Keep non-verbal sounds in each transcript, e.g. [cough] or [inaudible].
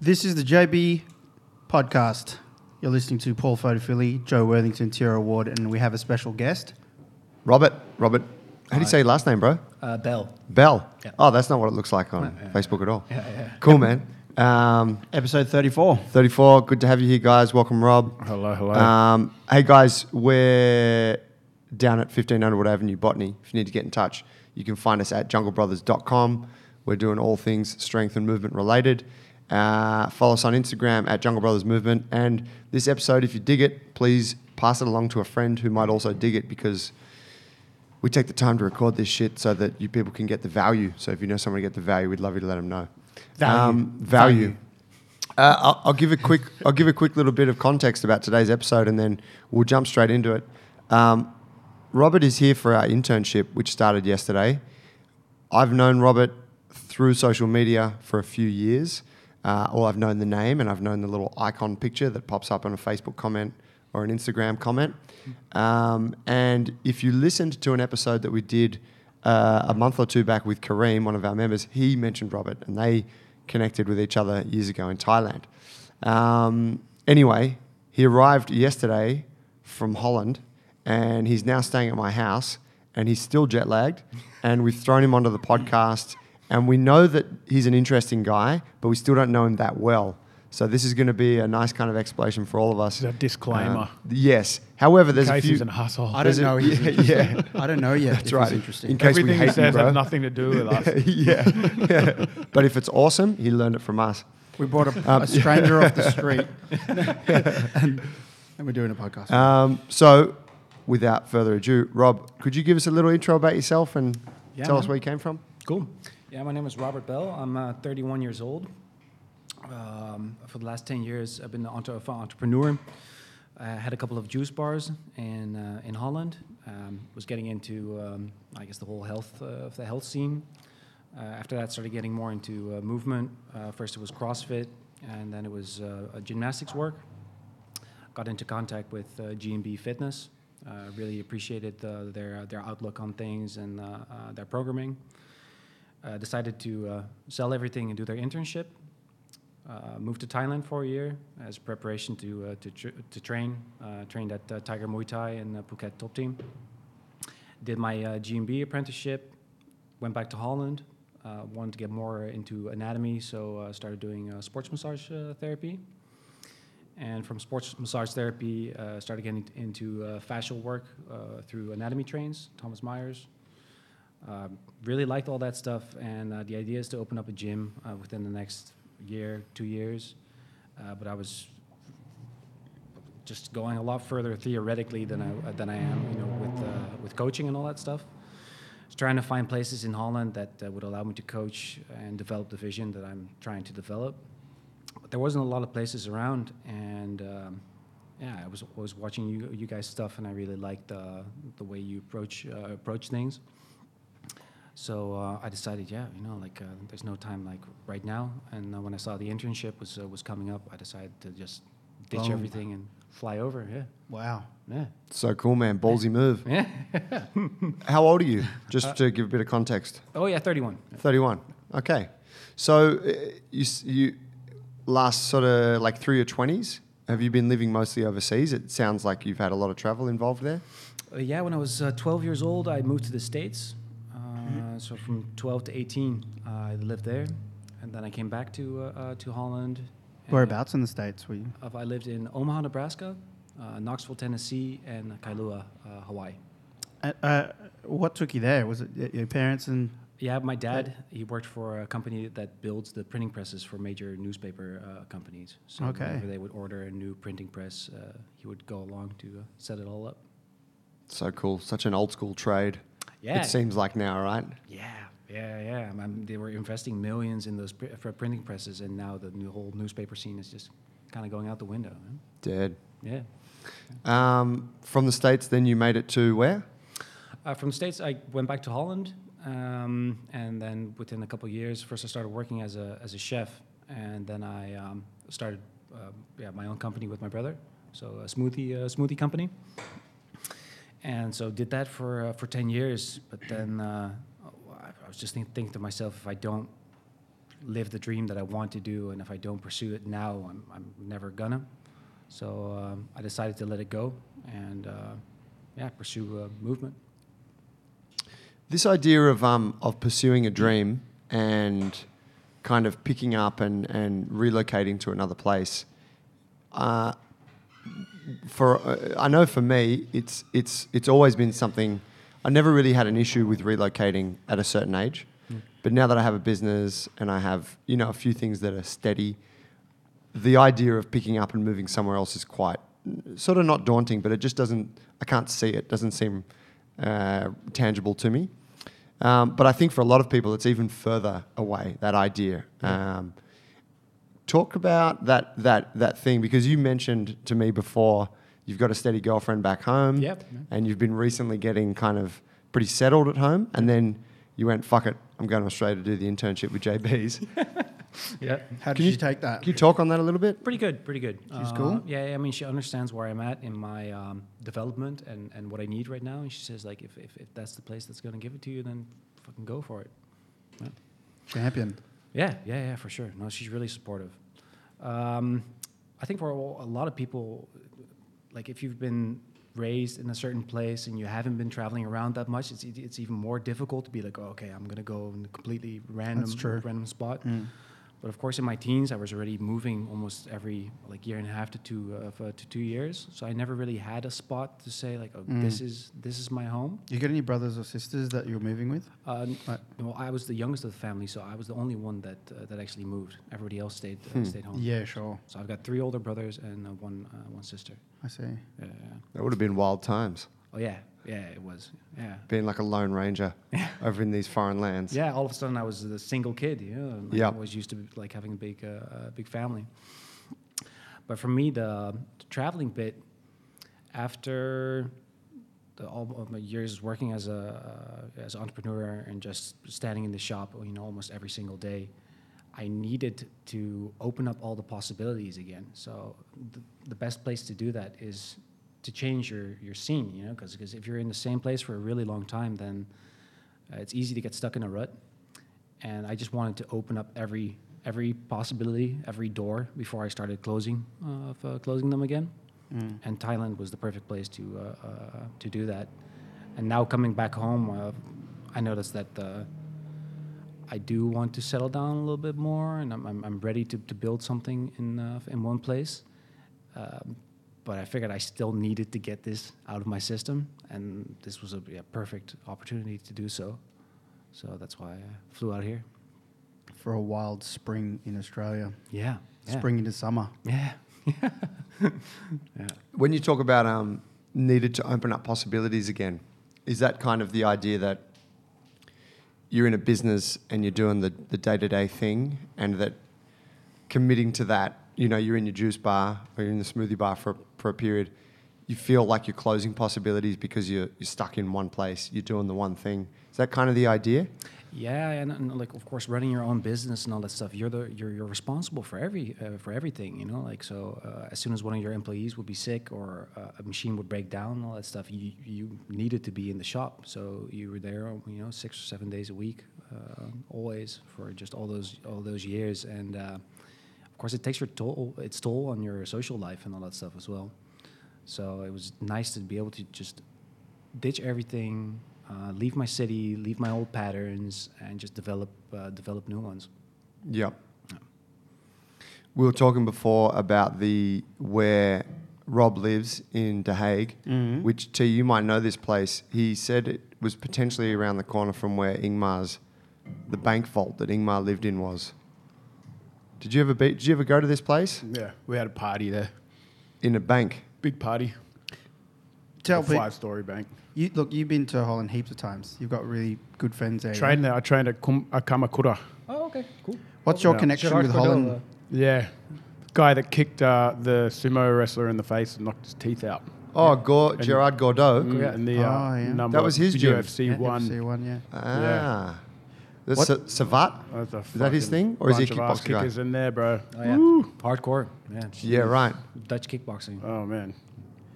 This is the JB podcast. You're listening to Paul Photophilie, Joe Worthington, Tierra Ward, and we have a special guest. Robert, Robert, how do you say your last name, bro? Uh, Bell. Bell. Yeah. Oh, that's not what it looks like on Yeah, yeah. Facebook at all. Yeah, yeah. Cool, man. [laughs] Um, Episode 34. 34, good to have you here, guys. Welcome, Rob. Hello, hello. Um, hey, guys, we're down at 15 Underwood Avenue, Botany. If you need to get in touch, you can find us at junglebrothers.com. We're doing all things strength and movement related. Uh, follow us on Instagram at Jungle Brothers Movement. And this episode, if you dig it, please pass it along to a friend who might also dig it because we take the time to record this shit so that you people can get the value. So if you know someone to get the value, we'd love you to let them know. Value. value. Value. Uh, I'll, I'll give a quick. [laughs] I'll give a quick little bit of context about today's episode, and then we'll jump straight into it. Um, Robert is here for our internship, which started yesterday. I've known Robert through social media for a few years. Uh, or I've known the name and I've known the little icon picture that pops up on a Facebook comment or an Instagram comment. Um, and if you listened to an episode that we did uh, a month or two back with Kareem, one of our members, he mentioned Robert and they connected with each other years ago in Thailand. Um, anyway, he arrived yesterday from Holland and he's now staying at my house and he's still jet lagged. And we've thrown him onto the podcast and we know that he's an interesting guy, but we still don't know him that well. So this is going to be a nice kind of explanation for all of us. This is a disclaimer. Uh, yes. However, in there's case a few. he's an asshole. I don't know. [laughs] he's yeah, yeah. [laughs] I don't know yet. That's if right. He's interesting. In case we Everything he hate you, says bro. has nothing to do with [laughs] us. yeah, yeah. But if it's awesome, he learned it from us. we brought a, Um, a stranger off the street, and, and we're doing a podcast. Um, so, without further ado, Rob, could you give us a little intro about yourself and Yeah, tell us where you came from? Cool. Yeah, my name is Robert Bell. I'm uh, 31 years old. Um, for the last 10 years, I've been an entre- entrepreneur. I had a couple of juice bars in uh, in Holland. Um, was getting into, um, I guess, the whole health uh, of the health scene. Uh, after that, started getting more into uh, movement. Uh, first, it was CrossFit, and then it was gymnastics work. Got into contact with GMB Fitness. Really appreciated uh, their their outlook on things and their programming. Uh, decided to uh, sell everything and do their internship. Uh, moved to Thailand for a year as preparation to uh, to, tr- to train. Uh, trained at Tiger Muay Thai and Phuket Top Team. Did my GMB apprenticeship. Went back to Holland. Wanted to get more into anatomy, so started doing sports massage therapy. And from sports massage therapy, uh, started getting into uh, fascial work uh, through anatomy trains, Thomas Myers. Uh, really liked all that stuff, and uh, the idea is to open up a gym uh, within the next year, two years. Uh, but I was just going a lot further theoretically than I than I am, you know, with uh, with coaching and all that stuff. I was trying to find places in Holland that uh, would allow me to coach and develop the vision that I'm trying to develop. But there wasn't a lot of places around, and um, yeah, I was always watching you you guys stuff, and I really liked uh, the way you approach uh, approach things. So uh, I decided, yeah, you know, like uh, there's no time like right now. And uh, when I saw the internship was uh, was coming up, I decided to just ditch Boom. everything and fly over. Yeah, wow. yeah, So cool, man. Ballsy move. yeah. [laughs] How old are you? [laughs] Just to give a bit of context. oh yeah, 31. 31. Okay. So, uh, you, you last sort of like through your 20s, have you been living mostly overseas? It sounds like you've had a lot of travel involved there. Uh, yeah, when I was uh, 12 years old, I moved to the States. Uh, so from 12 to 18, I lived there, and then I came back to uh, uh, to Holland. Whereabouts in the states were you? I lived in Omaha, Nebraska, uh, Knoxville, Tennessee, and Kailua, uh, Hawaii. Uh, uh, what took you there? Was it your parents and? Yeah, my dad, he worked for a company that builds the printing presses for major newspaper uh, companies. So Okay. whenever they would order a new printing press, uh, he would go along to uh, set it all up. So cool. Such an old school trade. Yeah. It seems like now, right? Yeah, yeah, yeah. I mean, they were investing millions in those pr- printing presses, and now the new whole newspaper scene is just kind of going out the window. huh? Dead. Yeah. Um, from the States, then you made it to where? Uh, from the States, I went back to Holland, um, and then within a couple of years, first I started working as a, as a chef, and then I um, started uh, yeah, my own company with my brother, so a smoothie uh, smoothie company. And so did that for uh, for ten years, but then uh, I was just think, thinking to myself, if I don't live the dream that I want to do, and if I don't pursue it now, I'm, I'm never gonna. So um, I decided to let it go and uh, yeah, pursue movement. This idea of um, of pursuing a dream and kind of picking up and, and relocating to another place. Uh, for uh, I know for me, it's it's it's always been something. I never really had an issue with relocating at a certain age, but now that I have a business and I have you know a few things that are steady, the idea of picking up and moving somewhere else is quite sort of not daunting, but it just doesn't. I can't see it. Doesn't seem uh, tangible to me. Um, but I think for a lot of people, it's even further away. That idea. Um, talk about that that that thing because you mentioned to me before you've got a steady girlfriend back home. Yep. And you've been recently getting kind of pretty settled at home, and then you went, "Fuck it, I'm going to Australia to do the internship with JB's." [laughs] Yeah. How did Can you, you- take that? Can you talk on that a little bit? Pretty good, pretty good. She's Uh, cool? Yeah, I mean, she understands where I'm at in my um, development and, and what I need right now. And she says, like, if, if, if that's the place that's going to give it to you, then fucking go for it. Champion. Yeah, yeah, yeah, for sure. No, she's really supportive. Um, I think for a lot of people, like if you've been raised in a certain place and you haven't been traveling around that much, it's it's even more difficult to be like, oh, okay, I'm gonna go in a completely random random spot. Mm. But of course, in my teens, I was already moving almost every like year and a half to two uh, to two years. So I never really had a spot to say like, oh, this Mm. is this is my home. You got any brothers or sisters that you're moving with? Uh, Right. well, I was the youngest of the family, so I was the only one that uh, that actually moved. Everybody else stayed uh, Hmm. stayed home. Yeah, sure. So I've got three older brothers and uh, one uh, one sister. I see. Yeah, yeah. That would have been wild times, Oh yeah, yeah, it was. Yeah. being like a lone ranger [laughs] over in these foreign lands. Yeah, all of a sudden I was a single kid. You know, like, Yeah. I was used to like having a big, uh, uh, big family. But for me, the, the traveling bit, after the, all of my years working as a uh, as an entrepreneur and just standing in the shop, you know, almost every single day, I needed to open up all the possibilities again. So the, the best place to do that is to change your, your scene, you know, because because if you're in the same place for a really long time, then uh, it's easy to get stuck in a rut. And I just wanted to open up every every possibility, every door before I started closing uh, of, uh, closing them again. Mm. And Thailand was the perfect place to uh, uh, to do that. And now coming back home, uh, I noticed that uh, I do want to settle down a little bit more, and I'm, I'm, I'm ready to, to build something in uh, in one place. Um, but I figured I still needed to get this out of my system, and this was a yeah, perfect opportunity to do so. So that's why I flew out here. For a wild spring in Australia. Yeah. yeah. Spring into summer. Yeah. [laughs] yeah. When you talk about um, needed to open up possibilities again, is that kind of the idea that you're in a business and you're doing the, the day-to-day thing and that committing to that, you know, you're in your juice bar or you're in the smoothie bar for, for a period, you feel like you're closing possibilities because you're, you're stuck in one place, you're doing the one thing. Is that kind of the idea? Yeah, and, and like of course, running your own business and all that stuff, you're the you're, you're responsible for every uh, for everything, you know. Like so, uh, as soon as one of your employees would be sick or uh, a machine would break down, all that stuff, you you needed to be in the shop. So you were there, you know, six or seven days a week, uh, always for just all those all those years. And uh, of course, it takes your toll its toll on your social life and all that stuff as well. So it was nice to be able to just ditch everything, uh, leave my city, leave my old patterns, and just develop uh, develop new ones. Yeah. We were talking before about the where Rob lives in The Hague, Mhm. which to you might know this place. He said it was potentially around the corner from where Ingmar's, the bank vault that Ingmar lived in was. Did you ever be, Did you ever go to this place Yeah, we had a party there. in a bank? Big party. Tell a people. five story bank. You, look, you've been to Holland heaps of times. You've got really good friends there. Trained there. I trained at Kum- Kamakura. Oh, okay, cool. What's your Yeah. connection with Holland? Yeah. Guy that kicked uh, the sumo wrestler in the face and knocked his teeth out. Oh, Gor- And- Gerard Gordeau. Mm, Yeah. In the uh, Oh, yeah. number That was his gym. UFC Yeah, one. FC one, yeah. Ah. That's What- Sa- Savate? That's a Is that his thing, or is he a bunch of kickboxer guy? kickers in there, bro. Oh yeah, hardcore. Yeah, Yeah, right. Dutch kickboxing. Oh man.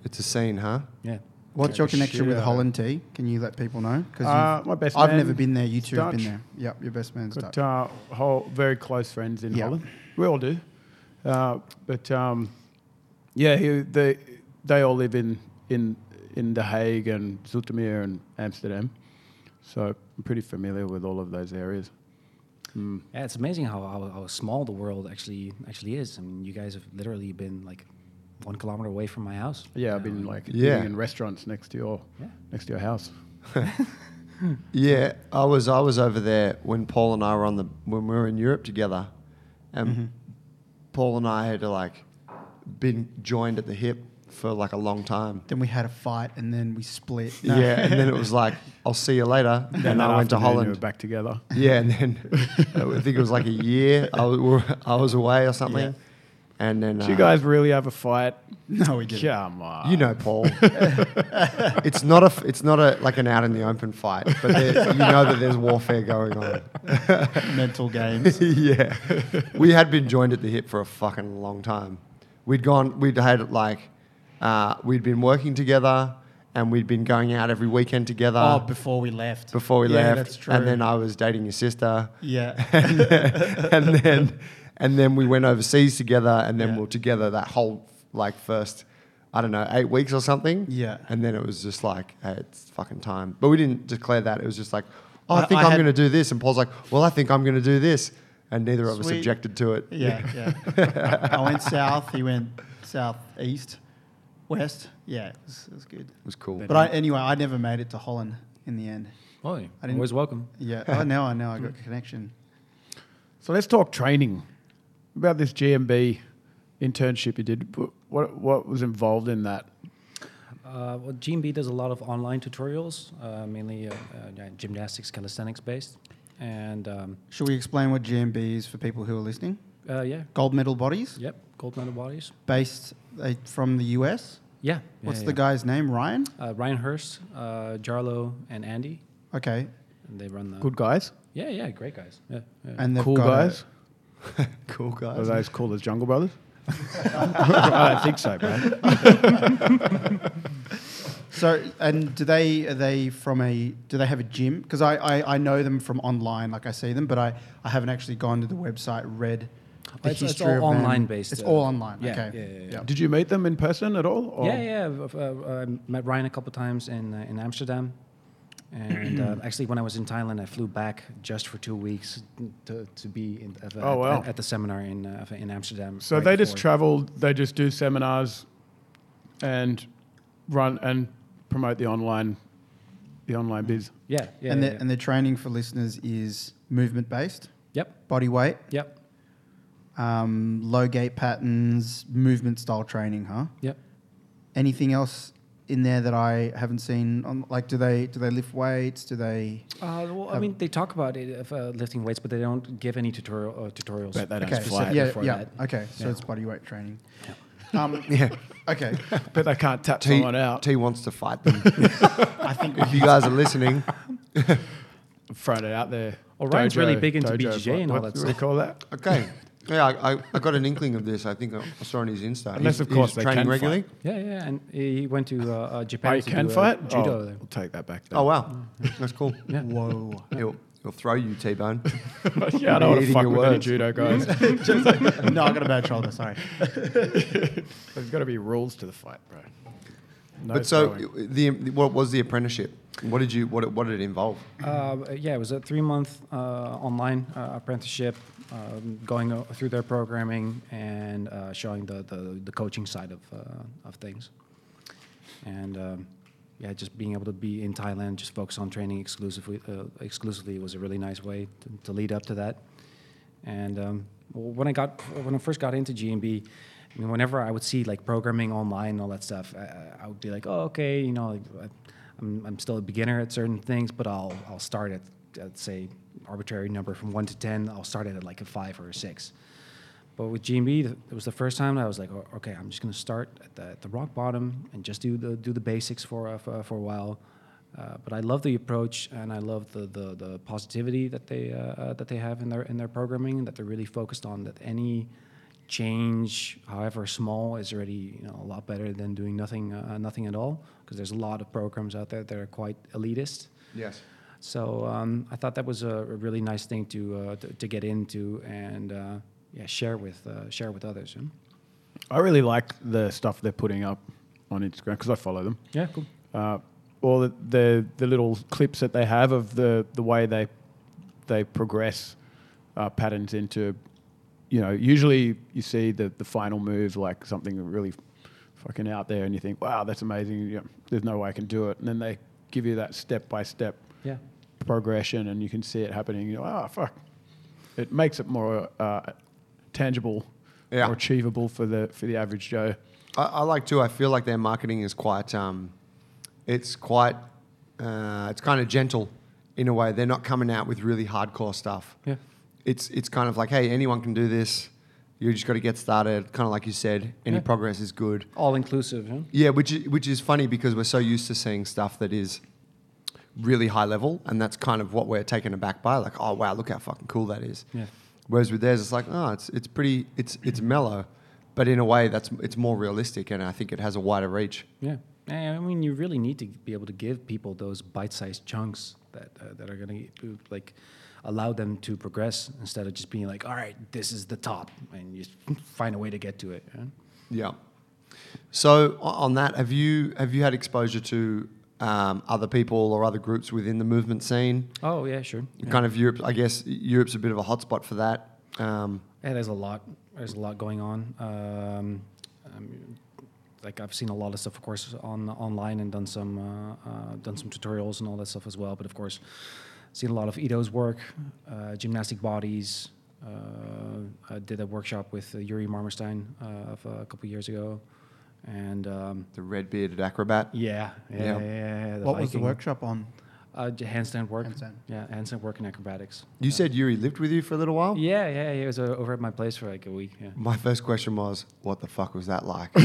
It's a scene, huh? Yeah, What's your connection with Holland T? Can you let people know? Because Uh, my best I've man never been there. You two have been there. Yep, your best man's Got Dutch. uh, whole very close friends in Yeah. Holland. We all do. Uh, but um, yeah, he, they they all live in in in The Hague and Zoetermeer and Amsterdam. So I'm pretty familiar with all of those areas. Mm. Yeah, it's amazing how, how, how small the world actually actually is. I mean, you guys have literally been like one kilometer away from my house. Yeah, I've you been like Yeah. eating in restaurants next to your Yeah. next to your house. [laughs] Yeah, I was I was over there when Paul and I were on the when we were in Europe together, and Mm-hmm. Paul and I had like been joined at the hip for like a long time. Then we had a fight, and then we split. No. Yeah, and then it was like [laughs] I'll see you later, and, that I went to afternoon, you Holland. were back together. Yeah, and then I think it was like a year I was, I was away or something, Yeah. and then Did you uh, guys really have a fight? no, we didn't. Come on. You know, Paul. [laughs] it's not a. f- It's not a like an out in the open fight, but there, you know that there's warfare going on. [laughs] Mental games. [laughs] yeah, we had been joined at the hip for a fucking long time. We'd gone. We'd had like, uh, we'd been working together, and we'd been going out every weekend together oh, before we left. before we yeah, left. that's true. And then I was dating your sister, yeah. [laughs] and then, and then and then we went overseas together, and then Yeah. we were together that whole like first. I don't know, eight weeks or something. Yeah. And then it was just like, hey, it's fucking time. But we didn't declare that. It was just like, oh, I, I- think I am going to do this. And Paul's like, well, I think I'm going to do this. And neither of us objected to it. Yeah, yeah. [laughs] I went south. He went southeast, west. Yeah, it was, it was good. It was cool. But I, anyway, I never made it to Holland in the end. Oh, I didn't- always welcome. Yeah. [laughs] Oh, now I know I got a connection. So let's talk training. About this GMB internship you did. What what was involved in that? Uh, well, GMB does a lot of online tutorials, uh, mainly uh, uh, gymnastics, calisthenics based. And um, Should we explain what GMB is for people who are listening? uh, yeah, Gold medal bodies, yep, gold medal bodies. based uh, from the US. Yeah. What's yeah, the yeah. guy's name? Ryan. Uh, Ryan Hurst, uh, Jarlo, and Andy. Okay. And they run the. Good guys, Yeah, yeah, great guys. Yeah, yeah. And they've cool guys. [laughs] cool guys. they as cool as Jungle Brothers? [laughs] I don't think so, man. [laughs] So, and do they are they from a do they have a gym? Because I, I I know them from online, like I see them, but I I haven't actually gone to the website, read the It's- it's history all of them. online based, It's uh, all online. yeah, okay. yeah, yeah, yeah. Did you meet them in person at all? or- Yeah, yeah. I've, uh, I met Ryan a couple times in uh, in Amsterdam, and uh, [clears throat] actually, when I was in Thailand, I flew back just for two weeks to, to be in, at, the- Oh, wow. at, at the seminar in uh, in Amsterdam. So right they just travel. They just do seminars, and run and promote the online, the online biz. Yeah, yeah, and yeah, the and the training for listeners is movement based, Yep, body weight, yep, um, low gait patterns, movement style training, huh? yep. Anything else in there that I haven't seen? On, like, do they do they lift weights? Do they? Uh, well, I mean, they talk about it, of, uh, lifting weights, but they don't give any tutorial uh, tutorials. Bet they don't Okay, That's so, flat yeah, before yeah. that. Okay, so Yeah. it's body weight training. Um, [laughs] Yeah. okay, [laughs] But they can't tap T, someone out. T wants to fight them. [laughs] I think if you guys are listening, Thrown it out there. Well, Ryan's really big into dojo, BJJ and all what that do we stuff. call that? okay. Yeah, I, I, I got an inkling of this. I think I saw on his Insta. Unless, He's- of course, he's they training can regularly. fight. Yeah, yeah, and he went to uh, uh, Japan Oh, you to can do, uh, fight? judo. Oh, there. I'll take that back. Then. Oh wow, [laughs] that's cool. Yeah. whoa. [laughs] He'll, he'll throw you, T Bone. [laughs] yeah, I don't want to fuck your with any judo guys. no, I got a bad shoulder. Sorry. There's got to be rules to the fight, bro. No but so the what was the apprenticeship? What did you what what did it involve? Uh, yeah, it was a three-month uh, online uh, apprenticeship, um, going through their programming and uh, showing the, the, the coaching side of, uh, of things. And um, yeah, just being able to be in Thailand, just focus on training exclusively, uh, exclusively was a really nice way to, to lead up to that. And um, when I got when I first got into GMB, I mean, whenever I would see like programming online and all that stuff, I, I would be like, oh, okay, you know, I- I'm, I'm still a beginner at certain things, but I'll I'll start at, at say arbitrary number from one to ten. I'll start it at like a five or a six. But with GMB, it was the first time I was like, oh, okay, I'm just gonna start at the, at the rock bottom and just do the do the basics for uh, for, for a while. Uh, but I love the approach and I love the, the, the positivity that they uh, uh, that they have in their in their programming that they're really focused on that any change, however small, is already you know a lot better than doing nothing uh, nothing at all. Because there's a lot of programs out there that are quite elitist. Yes. So um, I thought that was a, a really nice thing to, uh, to to get into and uh, yeah share with uh, share with others. I really like the stuff they're putting up on Instagram because I follow them. Yeah, cool. Uh, all the, the the little clips that they have of the the way they they progress uh, patterns into, you know, usually you see the the final move like something really fucking out there, and you think, wow, that's amazing. You know, there's no way I can do it, and then they give you that step by step Yeah. Progression, and you can see it happening. You know, oh fuck, it makes it more uh, tangible Yeah. or achievable for the for the average Joe. I, I like too. I feel like their marketing is quite. Um, it's quite. Uh, it's kind of gentle, in a way. They're not coming out with really hardcore stuff. Yeah. It's it's kind of like, hey, anyone can do this. You just got to get started. Kind of like you said, any Yeah. progress is good. All inclusive. Huh? Yeah, which which is funny because we're so used to seeing stuff that is really high level, and that's kind of what we're taken aback by. Like, oh wow, look how fucking cool that is. Yeah. Whereas with theirs, it's like, oh, it's it's pretty, it's it's mellow, but in a way that's it's more realistic, and I think it has a wider reach. Yeah, I mean, you really need to be able to give people those bite-sized chunks that uh, that are going to like allow them to progress instead of just being like, all right, this is the top, and you [laughs] find a way to get to it. yeah? Yeah. So on that, have you have you had exposure to um, other people or other groups within the movement scene? Oh yeah, sure. Yeah. Kind of Europe, I guess Europe's a bit of a hotspot for that. Um, Yeah, there's a lot. There's a lot going on. Um, um, like I've seen a lot of stuff, of course, on online and done some uh, uh, done some tutorials and all that stuff as well. But of course, seen a lot of Ido's work, uh, gymnastic bodies. Uh, I did a workshop with uh, Yuri Marmerstein uh, of a couple years ago, and um, the red bearded acrobat. yeah, yeah, Yeah. yeah. yeah, yeah, the what was the workshop on? Uh, handstand work. Handstand. Yeah, handstand work and acrobatics. You said Yuri lived with you for a little while. Yeah, yeah, he was uh, over at my place for like a week. Yeah. My first question was, what the fuck was that like? [laughs]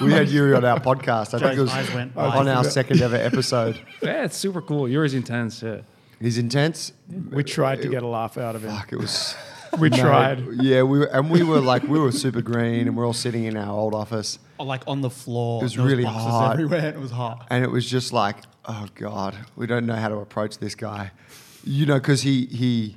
we had Yuri on our podcast. I think it was went on wide. our second ever episode. [laughs] Yeah, it's super cool. Yuri's intense. Yeah. He's intense. We tried to get a laugh out of him. Fuck, it was. We No, tried. Yeah, we were, and we were like, we were super green, and we're all sitting in our old office, Oh, like on the floor. It was really boxes hot. everywhere. and It was hot. and it was just like, oh god, we don't know how to approach this guy, you know, because he he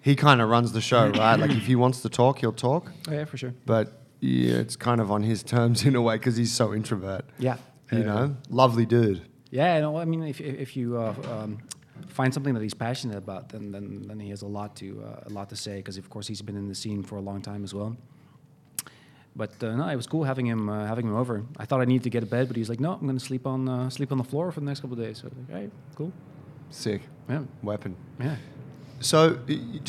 he kind of runs the show, right? Like if he wants to talk, he'll talk, Oh, yeah, for sure. but yeah, it's kind of on his terms in a way because he's so introvert. Yeah. You know, lovely dude. Yeah, no, I mean, if, if if you uh, um, find something that he's passionate about, then then, then he has a lot to uh, a lot to say because of course he's been in the scene for a long time as well. But uh, no, it was cool having him uh, having him over. I thought I needed to get a bed, but he's like, no, I'm going to sleep on uh, sleep on the floor for the next couple of days. So I was like, all right, cool. Sick Yeah, weapon. yeah. So,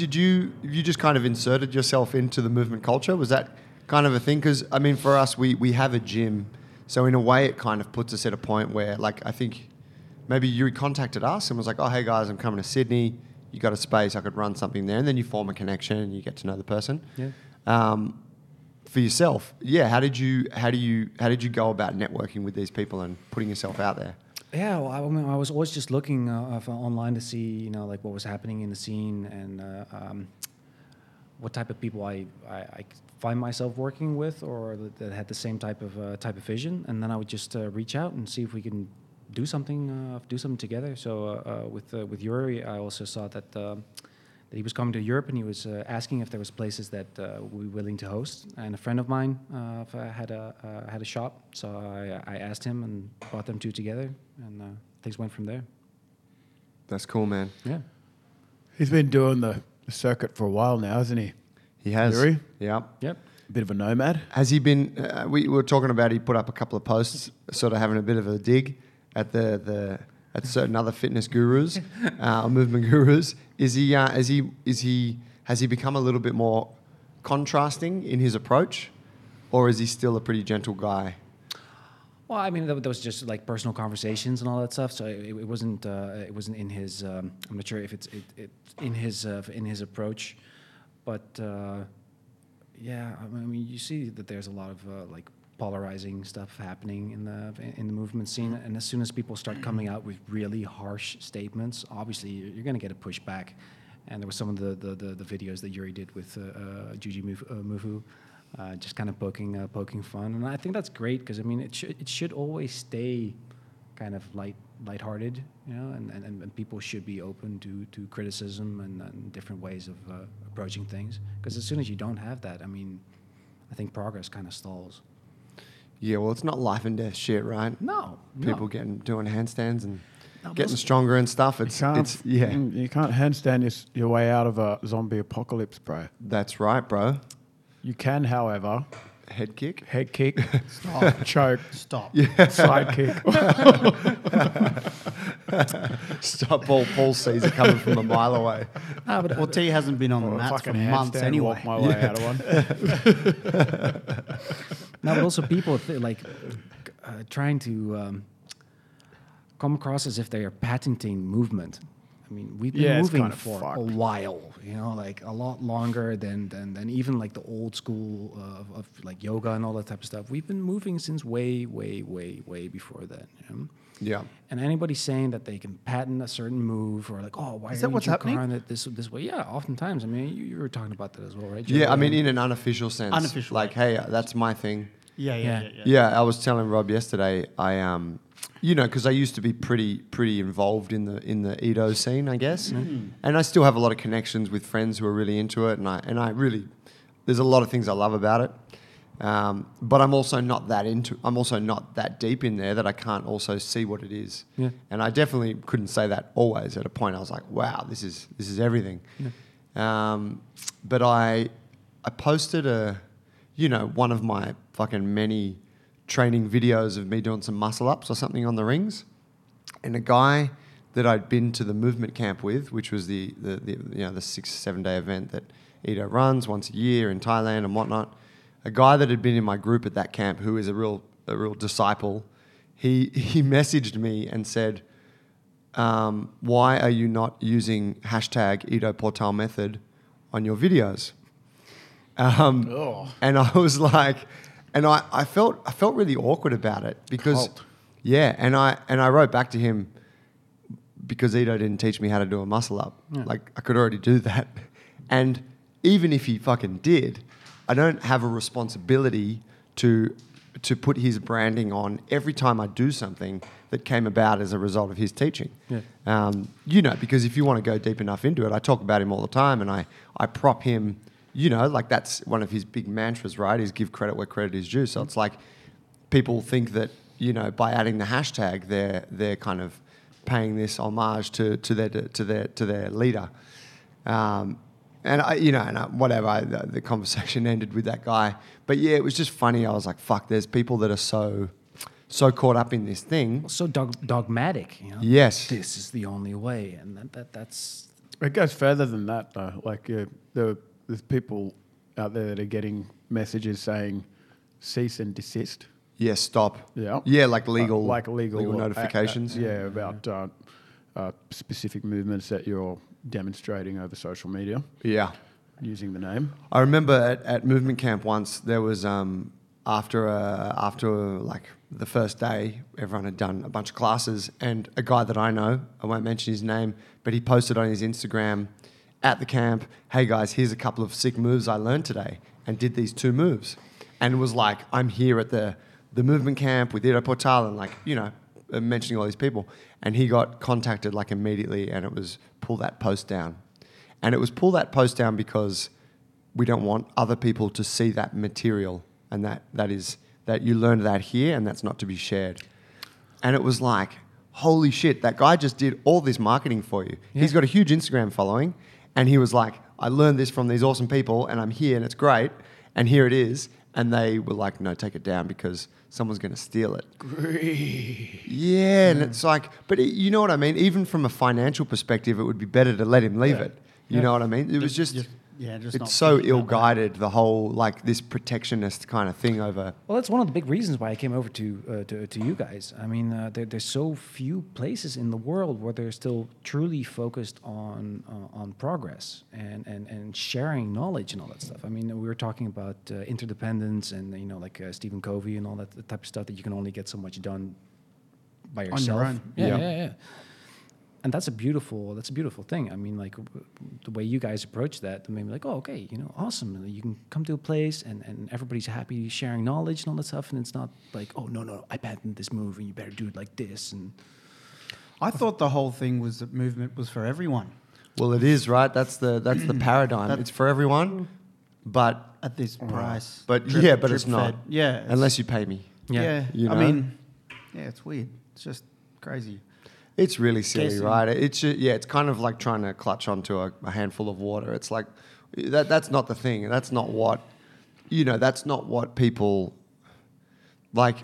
did you you just kind of inserted yourself into the movement culture? Was that kind of a thing? Because I mean, for us, we we have a gym, so in a way, it kind of puts us at a point where, like, I think maybe you contacted us and was like, "Oh, hey guys, I'm coming to Sydney. You got a space? I could run something there." And then you form a connection and you get to know the person. Yeah. Um, for yourself, yeah. How did you how do you how did you go about networking with these people and putting yourself out there? Yeah, well, I, mean, I was always just looking uh, online to see, you know, like what was happening in the scene and uh, um, what type of people I, I, I find myself working with or that, that had the same type of uh, type of vision, and then I would just uh, reach out and see if we can do something, uh, do something together. So uh, uh, with uh, with Yuri, I also saw that. Uh, that he was coming to Europe and he was uh, asking if there was places that uh, we were willing to host. And a friend of mine uh, had a uh, had a shop, so I, I asked him and brought them two together, and uh, things went from there. That's cool, man. Yeah. He's been doing the, the circuit for a while now, hasn't he? He has. Yuri? Yeah. Yep. A bit of a nomad. Has he been? Uh, we were talking about. He put up a couple of posts, sort of having a bit of a dig at the the at certain other fitness gurus, [laughs] uh, movement gurus. Is he? Uh, is he? Is he? Has he become a little bit more contrasting in his approach, or is he still a pretty gentle guy? Well, I mean, that, that was just like personal conversations and all that stuff. So it, it wasn't. Uh, it wasn't in his. Um, I'm not sure if it's it, it in his uh, in his approach, but uh, yeah, I mean, you see that there's a lot of uh, like polarizing stuff happening in the in the movement scene, and as soon as people start coming out with really harsh statements, obviously you're going to get a pushback, and there were some of the the, the, the videos that Yuri did with uh, uh, Jujimufu, uh, Mufu uh, just kind of poking uh, poking fun, and I think that's great because I mean it should it should always stay kind of light lighthearted, you know, and, and, and people should be open to, to criticism and, and different ways of uh, approaching things. Because as soon as you don't have that, I mean, I think progress kind of stalls. Yeah, well, it's not life and death shit, right? No, People no. getting doing handstands and No, getting stronger and stuff. It's, You can't, it's yeah, you can't handstand your, your way out of a zombie apocalypse, bro. that's right, bro. You can, however, Head kick. head kick, [laughs] Stop. choke, Stop. side kick. [laughs] Stop Paul. Paul sees it coming from a mile away. Ah, but, Well, T hasn't been on the mats for months handstand, anyway. walk my way out of one. [laughs] no, but also people th- like uh, trying to um, come across as if they are patenting movement. I mean, we've been Yeah, moving for fucked. a while, you know, like a lot longer than than, than even like the old school of, of like yoga and all that type of stuff. We've been moving since way, way, way, way before that. You know? Yeah. And anybody saying that they can patent a certain move or like, oh, why Is that what's you happening? drawing it this this way? Yeah, oftentimes. I mean, you, you were talking about that as well, right? Yeah, I mean, in an unofficial sense. Unofficial Like, hey, uh, that's my thing. Yeah, yeah, Yeah. yeah. yeah. Yeah, I was telling Rob yesterday. I um, you know, because I used to be pretty pretty involved in the in the Ido scene, I guess, and I still have a lot of connections with friends who are really into it, and I and I really there's a lot of things I love about it. Um, but I'm also not that into. I'm also not that deep in there that I can't also see what it is. Yeah. And I definitely couldn't say that always. At a point, I was like, "Wow, this is this is everything." Um, but I I posted a, you know, one of my fucking many training videos of me doing some muscle ups or something on the rings, and a guy that I'd been to the movement camp with, which was the the, the you know the six seven day event that Ido runs once a year in Thailand and whatnot. A guy that had been in my group at that camp, who is a real a real disciple, he [laughs] he messaged me and said, um, "Why are you not using hashtag Ido Portal method on your videos?" Um, Oh. and I was like, and I, I felt I felt really awkward about it because, Cult. yeah, and I and I wrote back to him because Edo didn't teach me how to do a muscle up. Like I could already do that, [laughs] and even if he fucking did, I don't have a responsibility to to put his branding on every time I do something that came about as a result of his teaching. Yeah. Um, you know, because if you want to go deep enough into it, I talk about him all the time, and I I prop him. You know, like that's one of his big mantras, right? Is give credit where credit is due. So it's like people think that you know by adding the hashtag, they're they're kind of paying this homage to to their to their to their leader. Um, and I, you know, and I, whatever. I, the, the conversation [laughs] ended with that guy, but yeah, it was just funny. I was like, "Fuck!" There's people that are so so caught up in this thing. so dog- dogmatic. You know? Yes. this is the only way, and that, that that's It goes further than that, though. Like, yeah, there, there's people out there that are getting messages saying cease and desist. Yeah, stop. Yeah. Yeah, like legal, Uh, like legal, legal uh, uh, notifications. yeah, about uh, uh, specific movements that you're demonstrating over social media yeah. using the name. I remember at, at movement camp once there was um, after a, after a, like the first day everyone had done a bunch of classes and a guy that I know I won't mention his name but he posted on his Instagram at the camp hey guys here's a couple of sick moves I learned today and did these two moves and was like I'm here at the the movement camp with Ido Portal and like you know mentioning all these people and he got contacted like immediately and it was pull that post down. And it was pull that post down because we don't want other people to see that material and that that is that you learned that here and that's not to be shared. And it was like holy shit that guy just did all this marketing for you. He's got a huge instagram following and he was like i learned this from these awesome people and i'm here and it's great and here it is and they were like no take it down because someone's going to steal it yeah, and it's like, but it, you know what I mean. Even from a financial perspective, it would be better to let him leave Yeah. it. You Yeah. know what I mean? It was just, just- yeah, just not it's so ill-guided. The whole like this protectionist kind of thing over. well, that's one of the big reasons why I came over to uh, to, to you guys. I mean, uh, there, there's so few places in the world where they're still truly focused on uh, on progress and, and, and sharing knowledge and all that stuff. I mean, we were talking about uh, interdependence and you know, like uh, Stephen Covey and all that type of stuff that you can only get so much done by your yourself. own. Yeah, Yeah. yeah, yeah. And that's a beautiful that's a beautiful thing. I mean, like w- the way you guys approach that, I mean, like, oh, okay, you know, awesome. You can come to a place and, and everybody's happy sharing knowledge and all that stuff, and it's not like, oh no no, I patented this move and you better do it like this. And I thought the whole thing was that movement was for everyone Well, it is right. That's the that's the [clears throat] paradigm. That- it's for everyone, but at this price. but Drip- yeah, but drip it's not. fed. Yeah, it's- unless you pay me. Yeah. yeah. You I mean, yeah, it's weird. It's just crazy. It's really silly, right? It's yeah, it's kind of like trying to clutch onto a, a handful of water. It's like that. That's not the thing. That's not what you know. That's not what people like.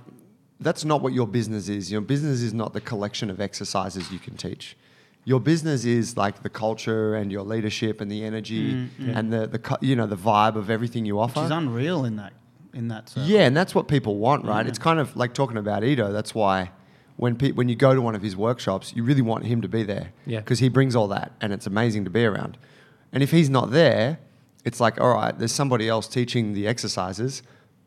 That's not what your business is. Your business is not the collection of exercises you can teach. Your business is like the culture and your leadership and the energy mm, and the the you know the vibe of everything you offer. Which is unreal in that in that. circle. Yeah, and that's what people want, right? It's kind of like talking about Ido. That's why when pe- when you go to one of his workshops, you really want him to be there. Yeah. Because he brings all that, and it's amazing to be around. And if he's not there, it's like, all right, there's somebody else teaching the exercises,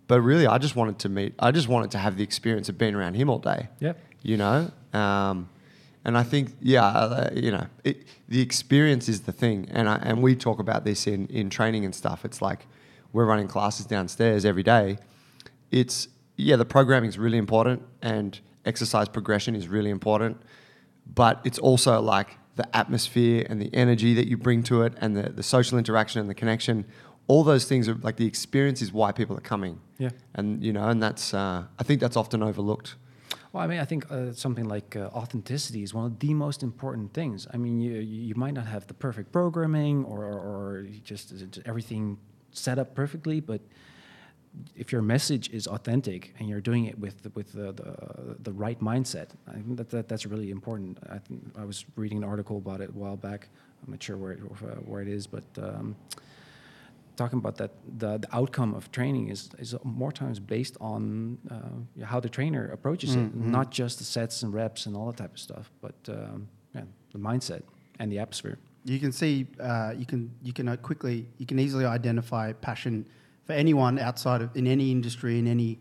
but really, I just wanted to meet. I just wanted to have the experience of being around him all day. Yep. You know. Um, and I think, yeah, uh, you know, it, the experience is the thing. And I, and we talk about this in, in training and stuff. It's like we're running classes downstairs every day. It's, yeah, the programming is really important and exercise progression is really important. But it's also like the atmosphere and the energy that you bring to it and the, the social interaction and the connection. All those things are like the experience is why people are coming. Yeah. And, you know, and that's, uh, I think that's often overlooked. Well, I mean, I think uh, something like uh, authenticity is one of the most important things. I mean, you you might not have the perfect programming or or, or just, just everything set up perfectly, but if your message is authentic and you're doing it with the, with the, the, the right mindset, I think that, that that's really important. I think I was reading an article about it a while back. I'm not sure where it, where it is, but. Um, talking about that the, the outcome of training is, is more times based on uh, how the trainer approaches it not just the sets and reps and all that type of stuff but um, yeah, the mindset and the atmosphere You can see, uh, you can you can uh, quickly, you can easily identify passion for anyone outside of in any industry, in any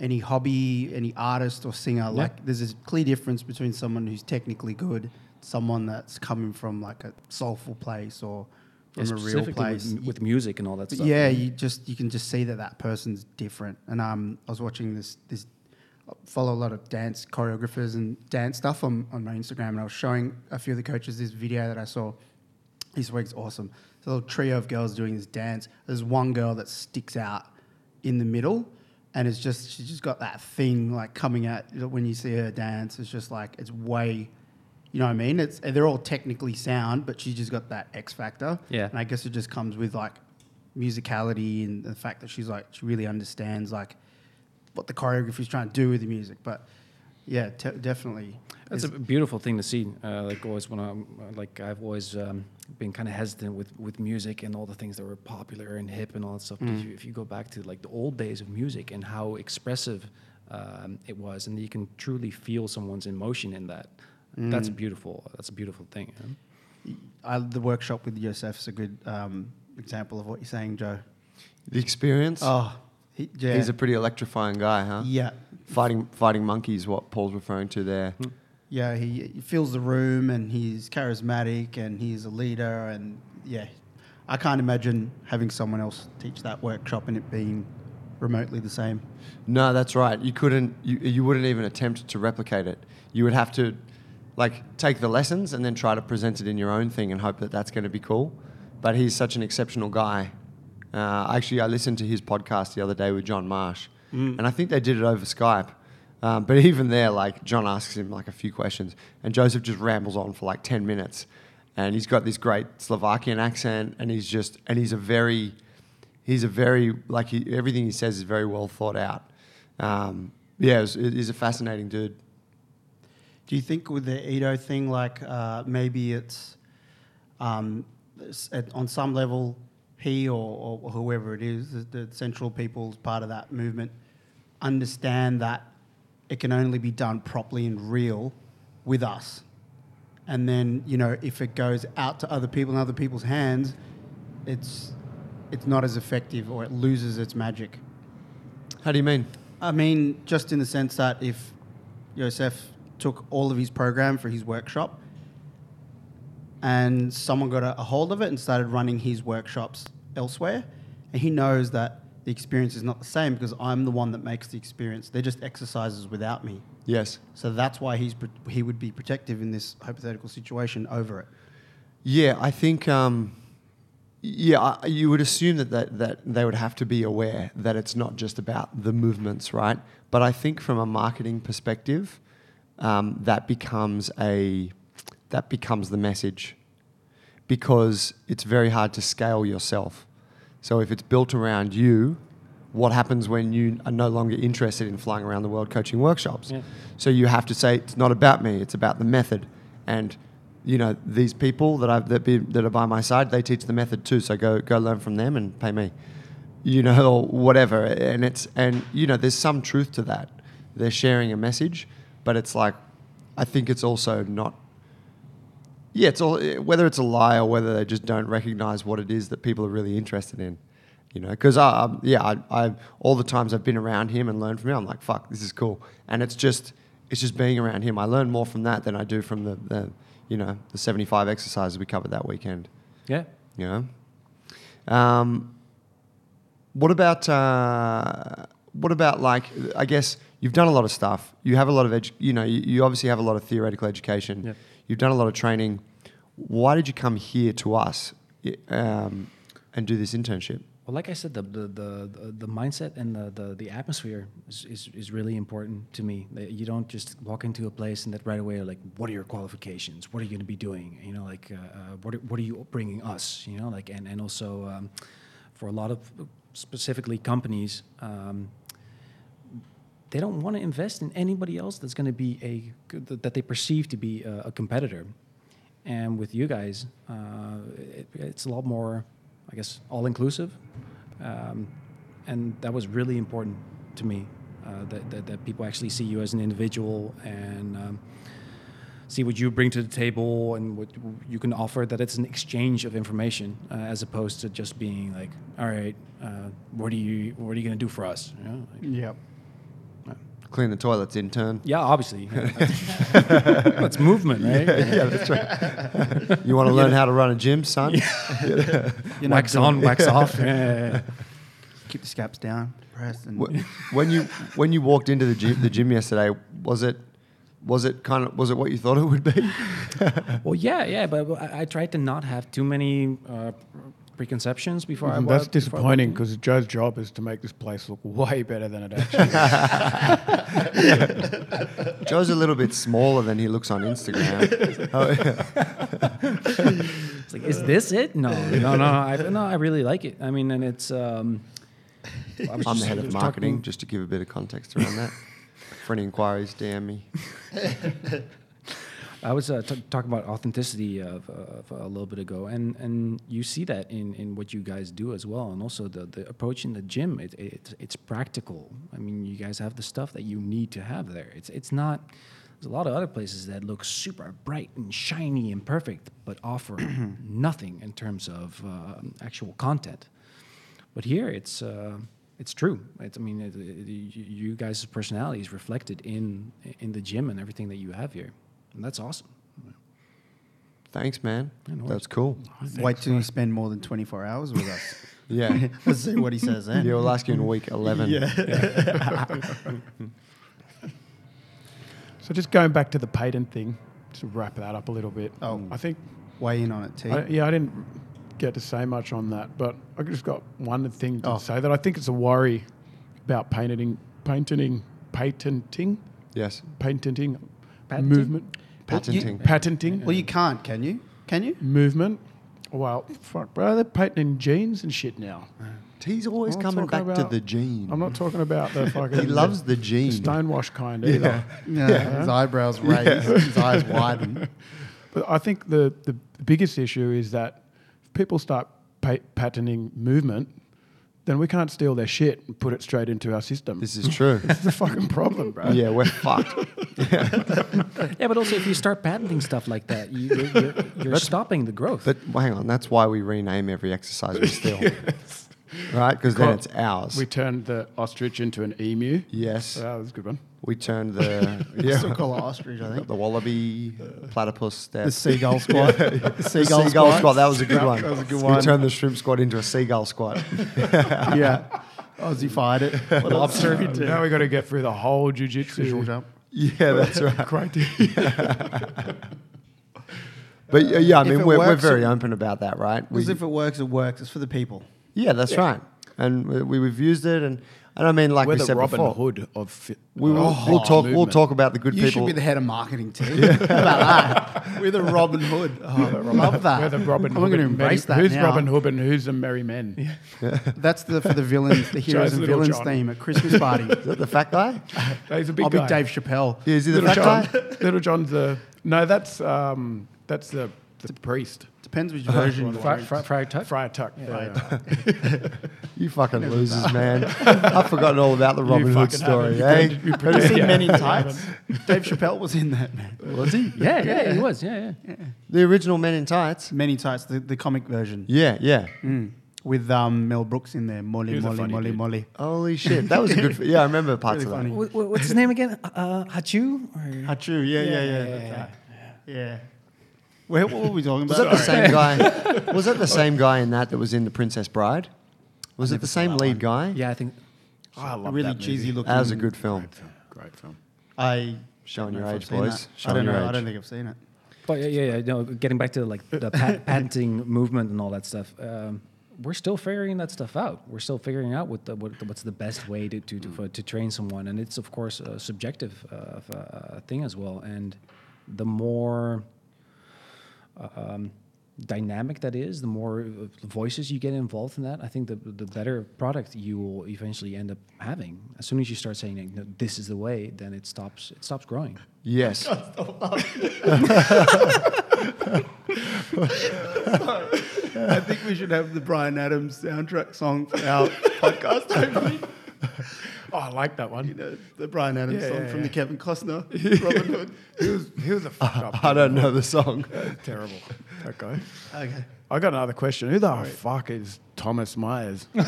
any hobby, any artist or singer. Like, there's a clear difference between someone who's technically good, someone that's coming from like a soulful place or from Yeah, a real place. with, with music and all that stuff yeah, you just you can just see that that person's different. And um, I was watching this this I follow a lot of dance choreographers and dance stuff on, on my Instagram, and I was showing a few of the coaches this video that I saw this week's awesome. A little trio of girls doing this dance. There's one girl that sticks out in the middle, and it's just she's just got that thing like coming out when you see her dance. It's just like it's way. You know what I mean? It's they're all technically sound, but she's just got that X factor. Yeah. And I guess it just comes with like musicality and the fact that she's like she really understands like what the choreography is trying to do with the music. But yeah, te- definitely. That's a beautiful thing to see. Uh, like always, when I'm like I've always um, been kind of hesitant with, with music and all the things that were popular and hip and all that stuff. But if, you, if you go back to like the old days of music and how expressive um, it was, and you can truly feel someone's emotion in that. That's beautiful. That's a beautiful thing. yeah. I, the workshop with Jozef is a good um, example of what you're saying, Joe. The experience. Oh, he, yeah. He's a pretty electrifying guy, huh? yeah. Fighting, fighting monkeys. What Paul's referring to there. Yeah, he, he fills the room and he's charismatic and he's a leader and yeah, I can't imagine having someone else teach that workshop and it being remotely the same. No, that's right. You couldn't. You, you wouldn't even attempt to replicate it. You would have to, like, take the lessons and then try to present it in your own thing and hope that that's going to be cool. But he's such an exceptional guy. Uh, actually, I listened to his podcast the other day with John Marsh, and I think they did it over Skype. Um, but [laughs] even there, like John asks him like a few questions, and Joseph just rambles on for like ten minutes, and he's got this great Slovakian accent, and he's just and he's a very, he's a very like he, everything he says is very well thought out. Um, yeah, it was, he's a fascinating dude. Do you think with the Ido thing, like uh, maybe it's um, on some level, he or, or whoever it is, the, the central people's part of that movement, understand that it can only be done properly and real with us. And then, you know, if it goes out to other people in other people's hands, it's, it's not as effective or it loses its magic. How do you mean? I mean, just in the sense that if Jozef took all of his program for his workshop and someone got a, a hold of it and started running his workshops elsewhere. And he knows that the experience is not the same because I'm the one that makes the experience. They're just exercises without me. Yes. So that's why he's he would be protective in this hypothetical situation over it. Yeah, I think. Um, yeah, you would assume that, that that they would have to be aware that it's not just about the movements, right? But I think from a marketing perspective, um, that becomes a that becomes the message because it's very hard to scale yourself. So if it's built around you, what happens when you are no longer interested in flying around the world coaching workshops? Yeah. So you have to say it's not about me; it's about the method. And you know these people that I've that, be, that are by my side, they teach the method too. So go go learn from them and pay me. You know, [laughs] or whatever. And it's and you know, there's some truth to that. They're sharing a message, but it's like, I think it's also not. Yeah, it's all whether it's a lie or whether they just don't recognize what it is that people are really interested in. You know, because um, yeah, I, I all the times I've been around him and learned from him, I'm like, fuck, this is cool, and it's just it's just being around him. I learn more from that than I do from the, the you know the 75 exercises we covered that weekend. Yeah. You know, um, what about uh, what about like I guess you've done a lot of stuff. You have a lot of edu- you know you, you obviously have a lot of theoretical education. Yep. You've done a lot of training. Why did you come here to us um, and do this internship? Well, like I said, the the the, the, mindset and the, the, the atmosphere is, is, is really important to me. You don't just walk into a place and that right away are like, what are your qualifications? What are you going to be doing? You know, like uh, uh, what are, what are you bringing us? You know, like and and also um, for a lot of specifically companies. Um, they don't want to invest in anybody else that's going to be a that they perceive to be a, a competitor. And with you guys, uh, it, it's a lot more, I guess, all inclusive. Um, and that was really important to me uh, that, that, that people actually see you as an individual and um, see what you bring to the table and what you can offer. That it's an exchange of information uh, as opposed to just being like, all right, uh, what are you what are you going to do for us? Know, like, Yep. Clean the toilets, intern. yeah, obviously. [laughs] That's movement, right? yeah, that's right. you want to learn how to run a gym, son? You're not wax doing- on, wax [laughs] off. Yeah, yeah, yeah. Keep the scabs down, press, and when you when you walked into the gym, the gym yesterday, was it was it kind of was it what you thought it would be? Well, yeah, yeah, but but I, I tried to not have too many uh, preconceptions before I. And wa- that's before disappointing because Joe's job is to make this place look way better than it actually is. [laughs] Joe's a little bit smaller than he looks on Instagram. [laughs] Oh, yeah. It's like, is this it? No, no, no. I, no, I really like it. I mean, and it's. Um, I was I'm the head of marketing, talking- just to give a bit of context around that. For any inquiries, DM me. [laughs] I was uh, t- talking about authenticity of, of a little bit ago, and, and you see that in, in what you guys do as well, and also the, the approach in the gym. It, it, it's practical. I mean, you guys have the stuff that you need to have there. It's it's not. There's a lot of other places that look super bright and shiny and perfect, but offer [clears throat] nothing in terms of uh, actual content. But here, it's uh, it's true. It's, I mean, it, it, you you guys' personality is reflected in in the gym and everything that you have here, and that's awesome. Thanks, man. Yeah, no That's cool. wait till you spend more than 24 hours with us. [laughs] Yeah. [laughs] Let's see what he says then. yeah, we'll ask you in week 11. Yeah. [laughs] so just going back to the patent thing, to wrap that up a little bit. Oh. I think Weigh in on it, T. I, yeah, I didn't get to say much on that, but I just got one thing to Oh. say that I think it's a worry about patenting, patenting, patenting, Yes. patenting, Patenting? movement, Patenting. patenting, well, you can't, can you? Can you? movement. Well, fuck, bro, they're patenting genes and shit now. He's always I'm coming back talking to the gene. I'm not talking about the [laughs] fucking. he loves the the gene. stonewash kind either. Yeah, his eyebrows raised, his eyes [laughs] widen. But I think the, the biggest issue is that if people start pa- patenting movement, then we can't steal their shit and put it straight into our system. This is true. This is the fucking problem, bro. yeah, we're fucked. [laughs] Yeah, but also if you start patenting stuff like that, you, you're, you're, you're stopping the growth. But well, hang on, that's why we rename every exercise we steal. [laughs] Right? Because then it's ours. We turned the ostrich into an emu. yes. Ah, so that was a good one. We turned the [laughs] yeah, still call it ostrich, I think. the wallaby, platypus step. The seagull [laughs] squat. The The seagull, seagull squat. squat. That was a good one. That was a good one. We turned the shrimp squat into a seagull squat. [laughs] yeah. Aussie fired it. Lobster. now we got to get through the whole jiu-jitsu. Visual jump. Yeah, that's right. Great. criteria. But yeah, yeah, I mean, we're, we're very open about that, right? Because if it works, it works. It's for the people. yeah, that's right. And we, we- we've used it, and, and I mean, like We're we the said Robin before, Hood of fit. we will, of we'll talk. We'll talk about the good You people. You should be the head of marketing, T. How about that? [laughs] We're the Robin Hood. Oh, I love that. We're the Robin I'm going to embrace Merry- that Who's now. Robin Hood and who's the merry men? [laughs] That's the for the villains, the [laughs] heroes and villains John. theme at Christmas party. Is that the fat guy? He's a big I'll be guy. Dave Chappelle. Yeah, is he the Little fat John. guy? Little John's the no. That's um. That's the the priest. Depends which [laughs] version you Fry, want. fry, fried tuck. Friar Tuck. Yeah, yeah. [laughs] You fucking losers, man. [laughs] I've forgotten all about the Robin Hood fucking story. haven't. Eh? You Have you seen Yeah. Men in Tights? Dave Chappelle was in that, man. Was he? Yeah, yeah, he was. Yeah, yeah. The original Men in Tights? Men in Tights, the, the comic version. Yeah, yeah. Mm. With um, Mel Brooks in there. Molly, was a Molly, funny Molly, dude. Molly. Holy shit. That was a good. Yeah, I remember parts Really of that. funny. Wh- wh- What's his name again? Uh, Ahchoo? Or? Ahchoo, yeah, yeah, yeah. yeah, that's yeah. right. Yeah. Where, what were we talking about? Was about? that the same guy? [laughs] Was that the same guy in that that was in The Princess Bride? Was it the same lead guy? Yeah, I think. Oh, I A love really that movie. cheesy looking. That was a good film. Great film. Great film. I Showing your age, boys. I Showing don't your know. I age. don't think I've seen it. But yeah, yeah, yeah. No, getting back to like the pat- [laughs] patenting movement and all that stuff. Um, we're still figuring that stuff out. We're still figuring out what the, what, what's the best way to to, to, for- to train someone, and it's of course a subjective uh, f- uh, thing as well. And the more um, dynamic that is, the more uh, voices you get involved in that, I think the the better product you will eventually end up having. As soon as you start saying no, this is the way, then it stops it stops growing. Yes. [laughs] [laughs] I think we should have the Bryan Adams soundtrack song for our [laughs] podcast. Hopefully. Oh, I like that one. You one. know, the Bryan Adams Yeah, song yeah, from yeah. the Kevin Costner, [laughs] Robin Hood. He was he was a [laughs] fuck up. I don't know the song. [laughs] Terrible. That guy. Okay. I got another question. Who the fuck is Thomas Myers? I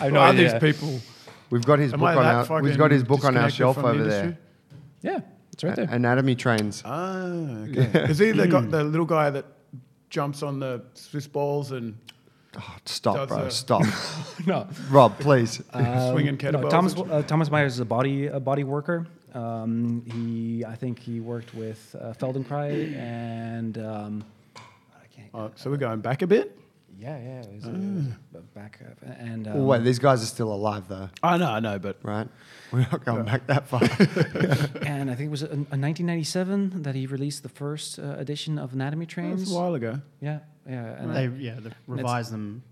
Who no are idea. these people? We've got his Am book I on that our. We've got his book on our shelf from the over there. Yeah, it's right there. Anatomy trains. Ah, okay. Is he the, guy, [clears throat] the little guy that jumps on the Swiss balls and Oh, stop, Does bro. a- Stop. [laughs] no, Rob, please. [laughs] swinging no. Thomas uh, Thomas Myers is a body a body worker. Um, he I think he worked with uh, Feldenkrais and um, I can't. Oh, so we're going back a bit. yeah, yeah, it was, uh, back up and um, Well, wait, these guys are still alive, though, I know, I know, but right? We're not going back that far. [laughs] and I think it was in, in 1997 that he released the first uh, edition of Anatomy that was Trains. a while ago. Yeah, yeah, and They, yeah, they've revised them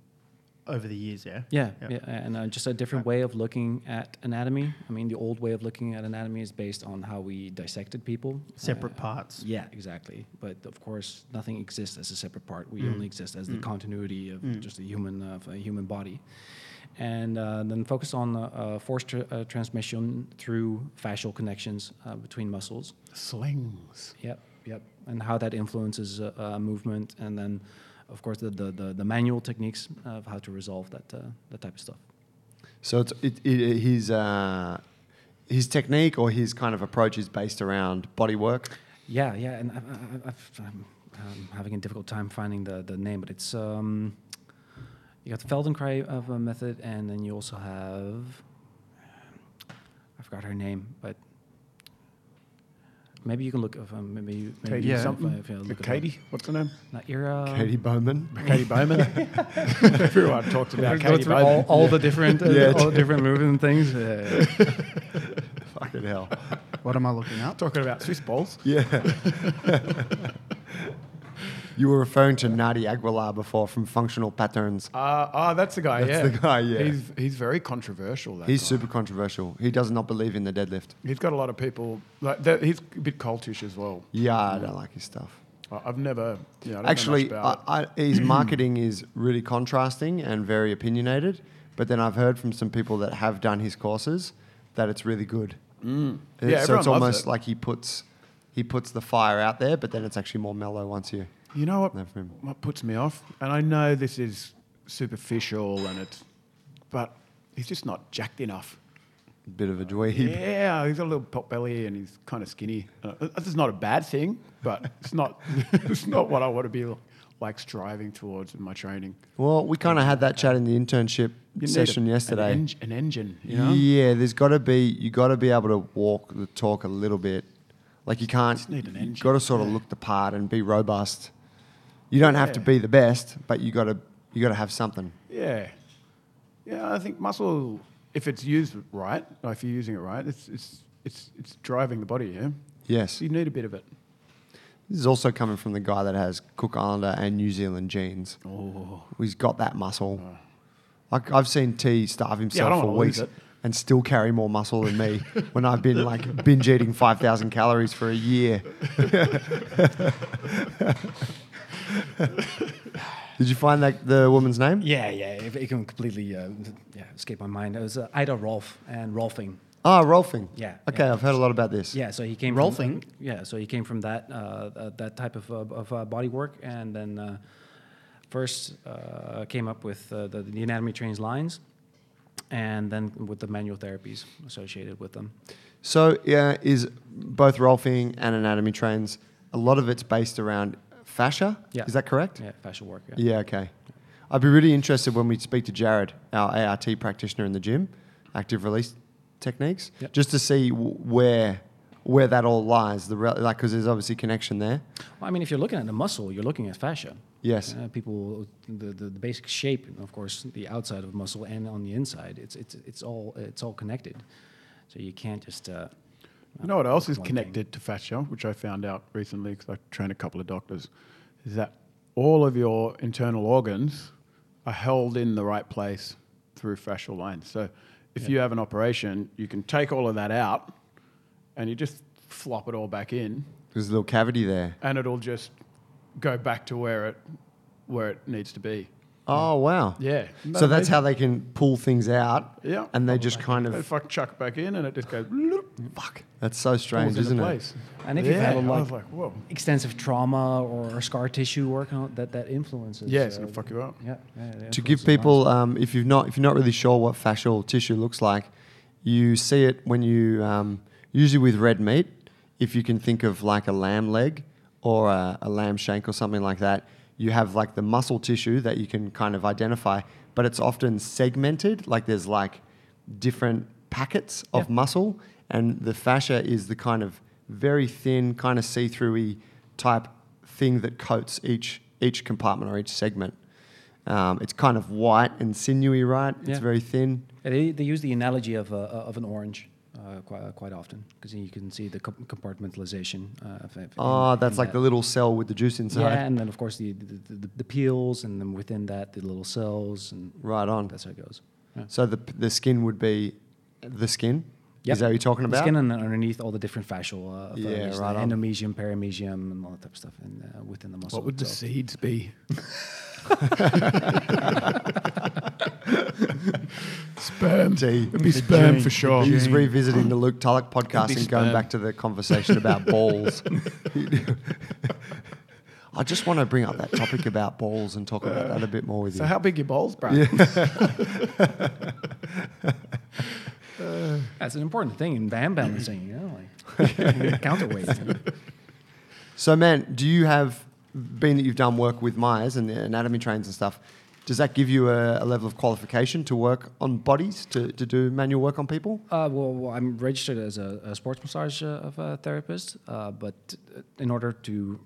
over the years, yeah? Yeah, Yep. yeah, and uh, just a different way of looking at anatomy. I mean, the old way of looking at anatomy is based on how we dissected people. Separate Uh, parts. Yeah, exactly. But of course, nothing exists as a separate part. We Mm. only exist as the continuity of Mm. just a human of a human body. And uh, then focus on uh, force tra- uh, transmission through fascial connections uh, between muscles. Slings. Yep, yep. And how that influences uh, movement, and then, of course, the, the, the, the manual techniques of how to resolve that uh, that type of stuff. so it's it, it, his uh, his technique or his kind of approach is based around body work. Yeah, yeah, and I, I, I've, I'm, having a difficult time finding the, the name, but it's um, you got the Feldenkrais of a method, and then you also have I forgot her name, but maybe you can look. If, um, maybe you- maybe Katie you- Yeah. something. if you look it up. Katie, what's her name? Not Ira. Katy Bowman. Katy Bowman. [laughs] Everyone talks about Katy Bowman. all, all the different, uh, Yeah. all the different movement things. Uh, [laughs] Fucking hell. [laughs] What am I looking at? Talking about Swiss balls. Yeah. You were referring to Naudi Aguilar before from Functional Patterns. Uh, oh, that's the guy. That's yeah, the guy, yeah. He's he's very controversial. That He's guy. super controversial. He does not believe in the deadlift. He's got a lot of people. Like he's a bit cultish as well. Yeah, I don't like his stuff. I've never. Yeah, I know Actually, I, I, his marketing is really contrasting and very opinionated. But then I've heard from some people that have done his courses that it's really good. Mm. It- Yeah, so it's almost it. like he puts he puts the fire out there, but then it's actually more mellow once you. You know what? What puts me off? And I know this is superficial, and it's, but he's just not jacked enough. Bit of a dweeb. Yeah, he's got a little pot belly and he's kind of skinny. Uh, is not a bad thing, but it's not [laughs] it's not what I want to be like striving towards in my training. Well, we kind of had that chat in the internship You session a- yesterday. An, eng- an engine, you know. Yeah, there's got to be you got to be able to walk the talk a little bit. Like you can't. Just need an You engine, got to sort of yeah. look the part and be robust. You don't have to be the best, but you got to you got to have something. Yeah, yeah. I think muscle, if it's used right, if you're using it right, it's it's it's it's driving the body. Yeah. Yes. You need a bit of it. This is also coming from the guy that has Cook Islander and New Zealand genes. Oh. He's got that muscle. Oh. Like I've seen T starve himself don't for weeks and still carry more muscle than me [laughs] when I've been like binge eating 5,000 calories for a year. [laughs] [laughs] Did you find that the woman's name? Yeah, yeah, it, it can completely uh, yeah escape my mind. It was uh, Ida Rolf and Rolfing. Oh, Rolfing. Yeah, Okay, yeah. I've heard a lot about this. Yeah, so he came Rolfing? From, yeah, so he came from that uh, uh, that type of uh, of uh, body work, and then uh, first uh, came up with uh, the, the anatomy trains lines, and then with the manual therapies associated with them. So, yeah, is both Rolfing and anatomy trains, a lot of it's based around fascia? Yeah. Is that correct? Yeah, fascial work. Yeah. Yeah, okay. I'd be really interested when we speak to Jared, our ART practitioner in the gym, active release techniques, Yep. just to see w- where where that all lies. The re- like because there's obviously connection there. Well, I mean, if you're looking at the muscle, you're looking at fascia. Yes. Uh, people, the, the, the basic shape, of course, the outside of muscle and on the inside, it's it's it's all it's all connected. So you can't just. Uh, You know what else is one thing. connected to fascia, which I found out recently because I trained a couple of doctors, is that all of your internal organs are held in the right place through fascial lines. So if you have an operation, you can take all of that out and you just flop it all back in There's a little cavity there. and it'll just go back to where it where it needs to be. Oh wow. Yeah. Isn't So that's amazing? how they can pull things out. Yeah. And they just kind They of fuck chuck back in and it just goes fuck. That's so strange, falls into isn't it? And if you've yeah, had a I lot- like, whoa. extensive trauma or scar tissue work on that that influences. Yeah, it's uh, gonna fuck you up. Yeah, yeah, to give people, um, if you've not, if you're not really sure what fascial tissue looks like, you see it when you, um, usually with red meat, if you can think of like a lamb leg or a, a lamb shank or something like that, you have like the muscle tissue that you can kind of identify, but it's often segmented. Like there's like different packets of Yeah. muscle, and the fascia is the kind of very thin, kind of see-through type thing that coats each each compartment or each segment. Um, it's kind of white and sinewy, right? It's very thin. Yeah, they, they use the analogy of, uh, of an orange uh, quite, uh, quite often because you can see the compartmentalization. Uh, of, of- Oh, in- that's in like that. the little cell with the juice inside. Yeah, and then of course the, the, the, the peels, and then within that the little cells, and Right on. that's how it goes. Yeah. So the the skin would be the skin. Yep. Is that what you're talking about? The skin and then underneath all the different fascial, uh, Yeah, authorities, right the on. endomysium, perimysium, and all that type of stuff, and uh, within the muscle. What would the seeds be? [laughs] [laughs] [laughs] sperm. Gee. It'd be sperm for sure. He's revisiting the Luke Tulloch podcast and going back to the conversation about [laughs] balls. [laughs] I just want to bring up that topic about balls and talk about that a bit more with you. So how big your balls, bro? [laughs] That's an important thing in band balancing, you know, like counterweight. So, man, do you have, being that you've done work with Myers and the anatomy trains and stuff, does that give you a, a level of qualification to work on bodies, to, to do manual work on people? Uh, well, well, I'm registered as a, a sports massage uh, a therapist, uh, but uh, in order to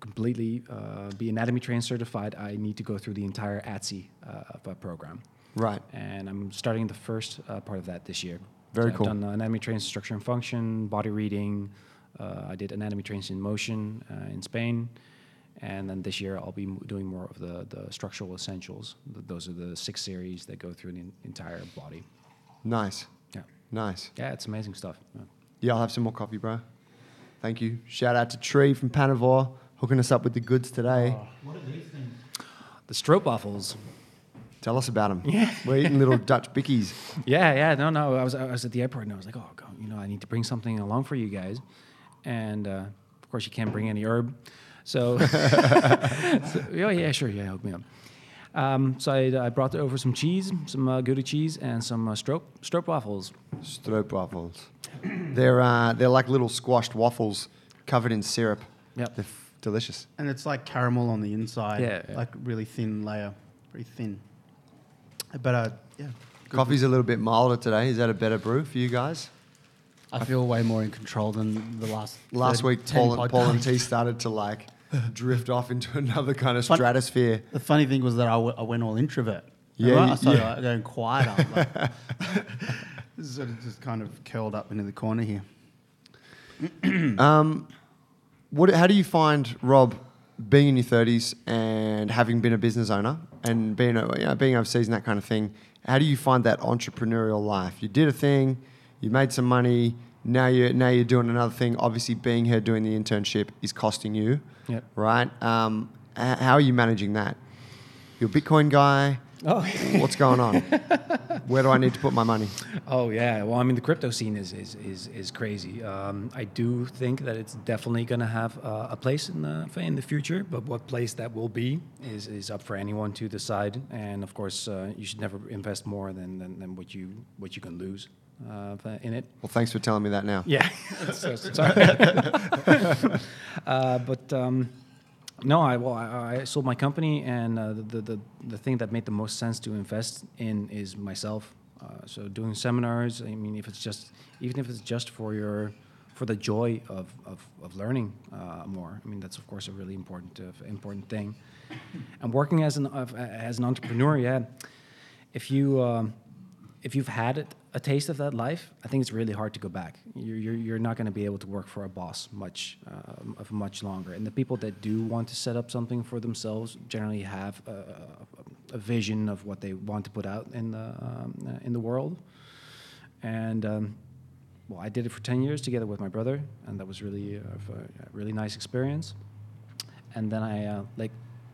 completely uh, be anatomy trained certified, I need to go through the entire ATSE uh, of a program. Right. And I'm starting the first uh, part of that this year. Very so cool. I've done anatomy trains structure and function, body reading. Uh, I did anatomy trains in motion uh, in Spain. And then this year I'll be doing more of the, the structural essentials. Those are the six series that go through the entire body. Nice. Yeah. Nice. Yeah, it's amazing stuff. Yeah. Yeah, I'll have some more coffee, bro. Thank you. Shout out to Tree from Panavore hooking us up with the goods today. Oh, what are these things? The stroopwafels. Tell us about them. [laughs] Yeah. We're eating little Dutch bickies. Yeah, yeah, no, no. I was, I was at the airport and I was like, oh, God, you know, I need to bring something along for you guys. And uh, of course, you can't bring any herb. So, [laughs] [laughs] so, oh, yeah, sure, yeah, hook me up. Um, so I, I brought over some cheese, some uh, Gouda cheese, and some uh, stroop, stroop waffles. Stroop waffles. they're uh, they're like little squashed waffles covered in syrup. Yep. They're f- delicious. And it's like caramel on the inside. Yeah, yeah. Like really thin layer. Very thin. But uh, yeah. Coffee's a little bit milder today. Is that a better brew for you guys? I feel way more in control than the last Last week, Paul, and- Paul and. T started to like drift off into [laughs] another kind of Fun- stratosphere. The funny thing was that I, w- I went all introvert. Yeah, Right? I started yeah. like, going quieter. Like, [laughs] [laughs] sort of just kind of curled up into the corner here. [clears throat] Um, what? How do you find Rob being in your thirties and having been a business owner and being a- you know, being overseas and that kind of thing? How do you find that entrepreneurial life? You did a thing, you made some money. Now you're now you're doing another thing. Obviously, being here doing the internship is costing you, Yep. right? Um, how are you managing that? You're a Bitcoin guy. Oh, [laughs] What's going on? Where do I need to put my money? oh yeah. Well, I mean, the crypto scene is is is, is crazy. Um, I do think that it's definitely going to have uh, a place in the in the future, but what place that will be is is up for anyone to decide. And of course, uh, you should never invest more than, than, than what you what you can lose uh, in it. Well, thanks for telling me that now. Yeah. [laughs] so, sorry. [laughs] uh, but um, no, I well, I, I sold my company, and uh, the, the the thing that made the most sense to invest in is myself. Uh, so doing seminars. I mean, if it's just even if it's just for your for the joy of of, of learning uh, more. I mean, that's of course a really important uh, important thing. And working as an of, as an entrepreneur, yeah. If you um, if you've had it, a taste of that life, I think it's really hard to go back. You're, you're, you're not going to be able to work for a boss much um, of much longer. And the people that do want to set up something for themselves generally have a, a vision of what they want to put out in the um, uh, in the world. And um, well, I did it for ten years together with my brother, and that was really uh, a really nice experience. And then I uh, like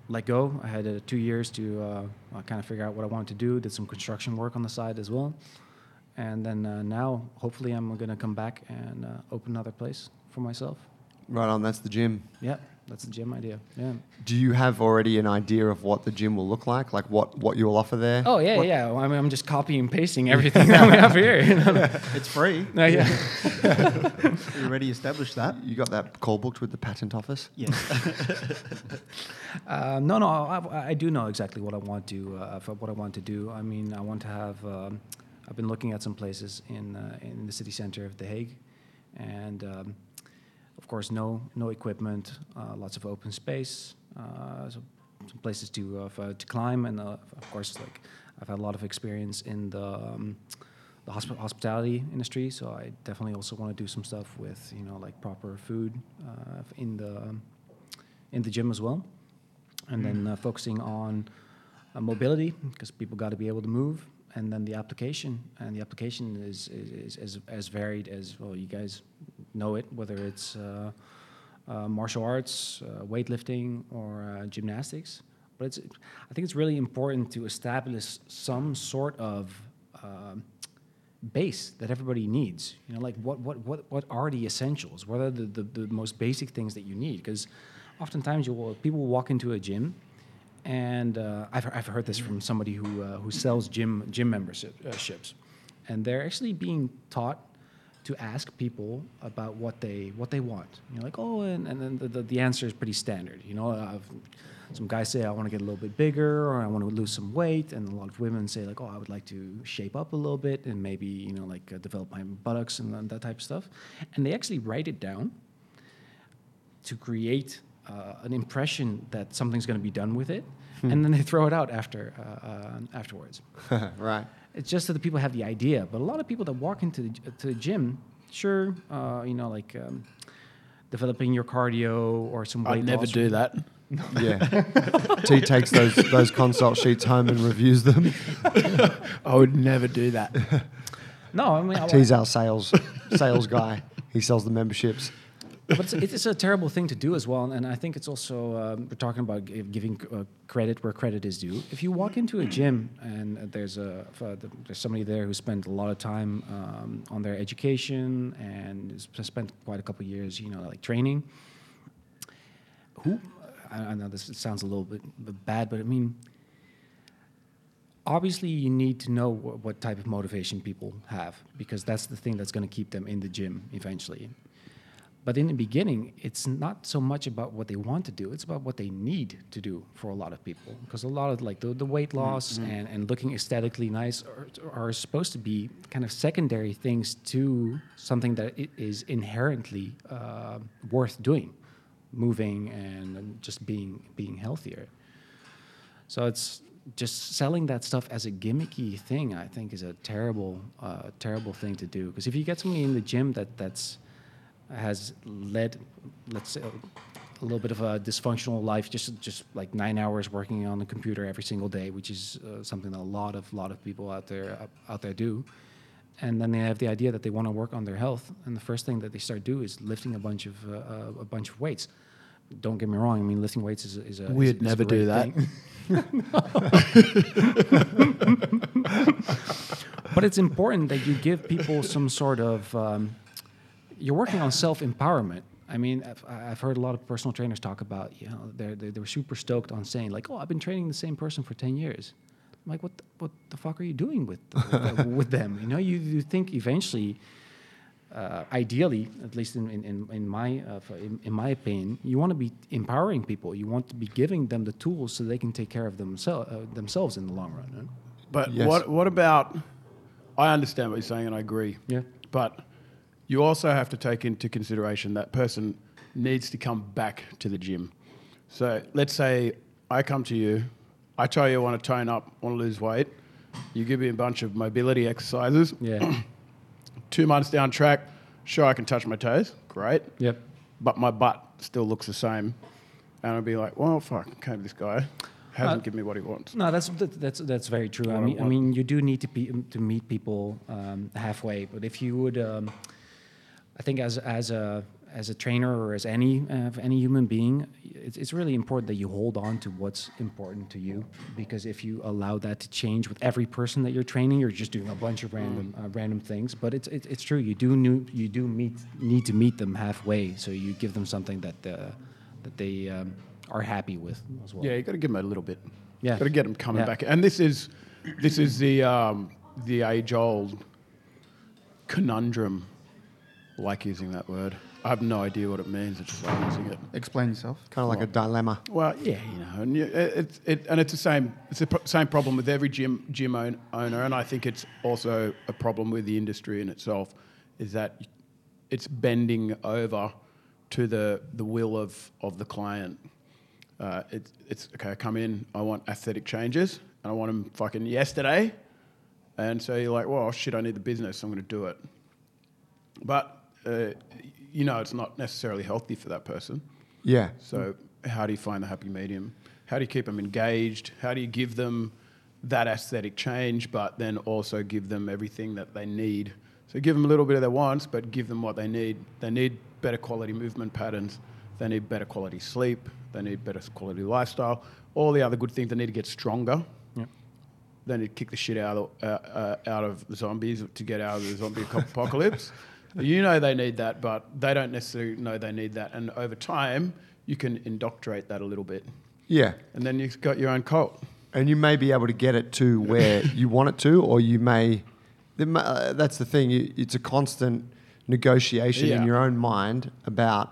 let go. I had uh, two years to uh, kind of figure out what I wanted to do. Did some construction work on the side as well, and then uh, now hopefully I'm gonna come back and uh, open another place for myself. Right on. That's the gym. Yeah, that's the gym idea. Yeah. Do you have already an idea of what the gym will look like? Like what, what you will offer there? Oh yeah, yeah. Well, I mean, I'm just copying and pasting [laughs] everything that we have here. You know? [laughs] It's free. No, [laughs] yeah. We already established that. You got that call booked with the patent office? Yes. Um, no, no, I, I do know exactly what I want to uh, what I want to do. I mean, I want to have. Um, I've been looking at some places in uh, in the city center of The Hague, and um, of course, no no equipment, uh, lots of open space, uh, so some places to uh, to climb, and uh, of course, like I've had a lot of experience in the. Um, the hosp- hospitality industry, so I definitely also want to do some stuff with you know like proper food uh, in the in the gym as well. And then uh, focusing on uh, mobility because people got to be able to move and then the application and the application is, is, as, varied as well you guys know it whether it's uh, uh, martial arts uh, weightlifting or uh, gymnastics but it's i think it's really important to establish some sort of um, base that everybody needs. You know, like what what what what are the essentials? What are the the, the most basic things that you need? Because oftentimes you will people walk into a gym, and uh, I've I've heard this from somebody who uh, who sells gym gym memberships, and they're actually being taught to ask people about what they what they want. You know, like oh, and, and then the, the, the answer is pretty standard. You know, I've, some guys say I want to get a little bit bigger or I want to lose some weight, and a lot of women say like oh, I would like to shape up a little bit and maybe you know like uh, develop my buttocks and, and that type of stuff. And they actually write it down to create uh, an impression that something's going to be done with it, and then they throw it out after uh, uh, afterwards. [laughs] right. It's just that the people have the idea, but a lot of people that walk into the, to the gym, sure, uh, you know, like um, developing your cardio or some weight I'd never loss. do that. [laughs] Yeah. T takes those those consult sheets home and reviews them. [laughs] I would never do that. No, I mean, I, T's our sales sales guy. He sells the memberships. But it's, it's a terrible thing to do as well. And I think it's also um, we're talking about gi- giving uh, credit where credit is due. If you walk into a gym and there's a uh, there's somebody there who spent a lot of time um, on their education and spent quite a couple of years, you know, like training. Who I, I know this sounds a little bit, bit bad, but I mean, obviously you need to know wh- what type of motivation people have because that's the thing that's going to keep them in the gym eventually. But in the beginning, it's not so much about what they want to do; it's about what they need to do for a lot of people. Because a lot of like the, the weight loss and, and looking aesthetically nice are, are supposed to be kind of secondary things to something that is inherently uh, worth doing, moving and just being being healthier. So it's just selling that stuff as a gimmicky thing. I think is a terrible, uh, terrible thing to do. Because if you get somebody in the gym that that's has led, let's say, a little bit of a dysfunctional life, just just like nine hours working on the computer every single day, which is uh, something that a lot of lot of people out there uh, out there do. And then they have the idea that they want to work on their health, and the first thing that they start do is lifting a bunch of uh, uh, a bunch of weights. Don't get me wrong. I mean, lifting weights is, a- is a We'd is- is never do that. [laughs] [laughs] but it's important that you give people some sort of um, you're working on self empowerment. I mean, I've, I've heard a lot of personal trainers talk about, you know, they're, they're, they're super stoked on saying, like, oh, I've been training the same person for 10 years. I'm like, what the, what the fuck are you doing with, [laughs] with, with them? You know, you, you think eventually, uh, ideally, at least in, in, in, in my, uh, in, in my opinion, you want to be empowering people. You want to be giving them the tools so they can take care of themsel- uh, themselves in the long run. Right? But Yes. what what about? I understand what you're saying, and I agree. Yeah. But you also have to take into consideration that person needs to come back to the gym. So let's say I come to you, I tell you I want to tone up, want to lose weight. You give me a bunch of mobility exercises. Yeah. [clears throat] Two months down track, sure I can touch my toes, great. yep. But my butt still looks the same, and I'll be like, well, fuck, okay, this guy hasn't Uh, given me what he wants. No, that's that, that's that's very true. I What I mean, I mean, you do need to be to meet people um, halfway. But if you would, um, I think as as a as a trainer or as any uh, any human being, it's, it's really important that you hold on to what's important to you. Because if you allow that to change with every person that you're training, you're just doing a bunch of random uh, random things. But it's it's, it's true. You do new, you do meet need to meet them halfway. So you give them something that uh, that they um, are happy with as well. Yeah, you got to give them a little bit. Yeah. got to get them coming Yeah. back. And this is this is the um, the age old conundrum. Like using that word. I have no idea what it means. I just like using it. Explain yourself. Kind of like a dilemma. Well, yeah, you know, and you, it, it's it, and it's the same. It's the pro- same problem with every gym gym own, owner, and I think it's also a problem with the industry in itself, is that it's bending over to the the will of of the client. Uh, it's it's okay. I come in. I want aesthetic changes, and I want them fucking yesterday. And so you're like, well, shit, I need the business. so I'm going to do it. But uh, you know, it's not necessarily healthy for that person. Yeah. So, how do you find the happy medium? How do you keep them engaged? How do you give them that aesthetic change, but then also give them everything that they need? So, give them a little bit of their wants, but give them what they need. They need better quality movement patterns. They need better quality sleep. They need better quality lifestyle. All the other good things. They need to get stronger. Yep. They need to kick the shit out of, uh, uh, out of the zombies to get out of the zombie apocalypse. [laughs] You know they need that, but they don't necessarily know they need that. And over time, you can indoctrinate that a little bit. Yeah. And then you've got your own cult. and you may be able to get it to where [laughs] you want it to, or you may. uh, That's the thing. you- It's a constant negotiation in your own mind about.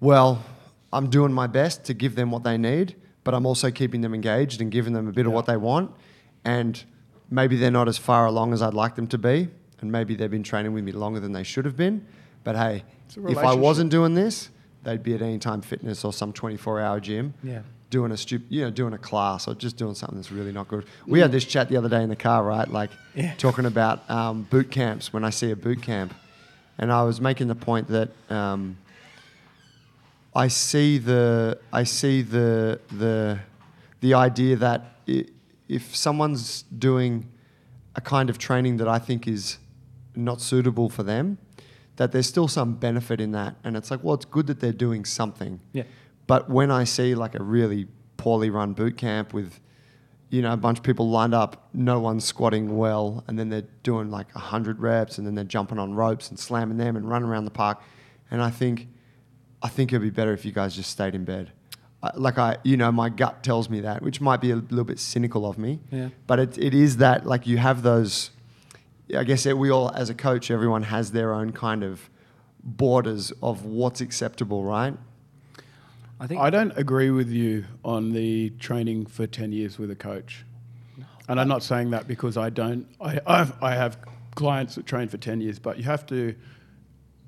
Well, I'm doing my best to give them what they need, but I'm also keeping them engaged and giving them a bit of what they want, and maybe they're not as far along as I'd like them to be, and maybe they've been training with me longer than they should have been. But hey, if I wasn't doing this, they'd be at Anytime Fitness or some 24-hour gym Yeah. doing a stup- you know, doing a class or just doing something that's really not good. We had this chat the other day in the car, right? Like Yeah. talking about um, boot camps when I see a boot camp, and I was making the point that um, I see the I see the the the idea that i if someone's doing a kind of training that I think is not suitable for them, that there's still some benefit in that, and it's like, well, it's good that they're doing something. Yeah. But when I see like a really poorly run boot camp with, you know, a bunch of people lined up, no one's squatting well, and then they're doing like 100 reps, and then they're jumping on ropes and slamming them and running around the park. And I think, I think it'd be better if you guys just stayed in bed. Like I, you know, my gut tells me that, which might be a little bit cynical of me. Yeah. But it, it is that like you have those. I guess that we all, as a coach, everyone has their own kind of borders of what's acceptable, right? I think I don't agree with you on the training for 10 years with a coach. And I'm not saying that because I don't. I, I've, I have clients that train for 10 years, but you have to,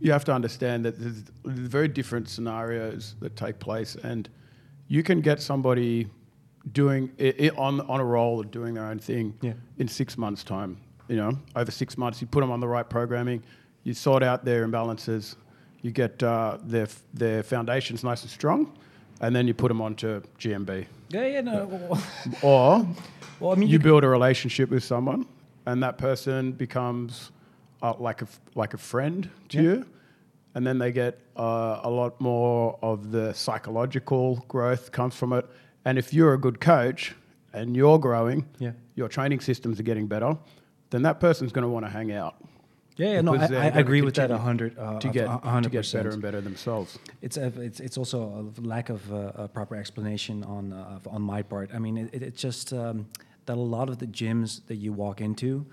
you have to understand that there's, there's very different scenarios that take place. And you can get somebody doing it, it on, on a roll of doing their own thing Yeah. in six months' time. You know, over six months, you put them on the right programming, you sort out their imbalances, you get uh, their their foundations nice and strong, and then you put them onto GMB. yeah, yeah, no. Or [laughs] well, I mean, you you, build a relationship with someone, and that person becomes uh, like a like a friend to Yeah. you, and then they get uh, a lot more of the psychological growth comes from it. And if you're a good coach and you're growing, Yeah. your training systems are getting better, then that person's going to want to hang out. yeah, yeah, no, I, I agree with that a hundred, uh, to a- get a to get better and better themselves. It's a, it's it's also a lack of uh, a proper explanation on uh, on my part. I mean, it, it, it's just um, that a lot of the gyms that you walk into,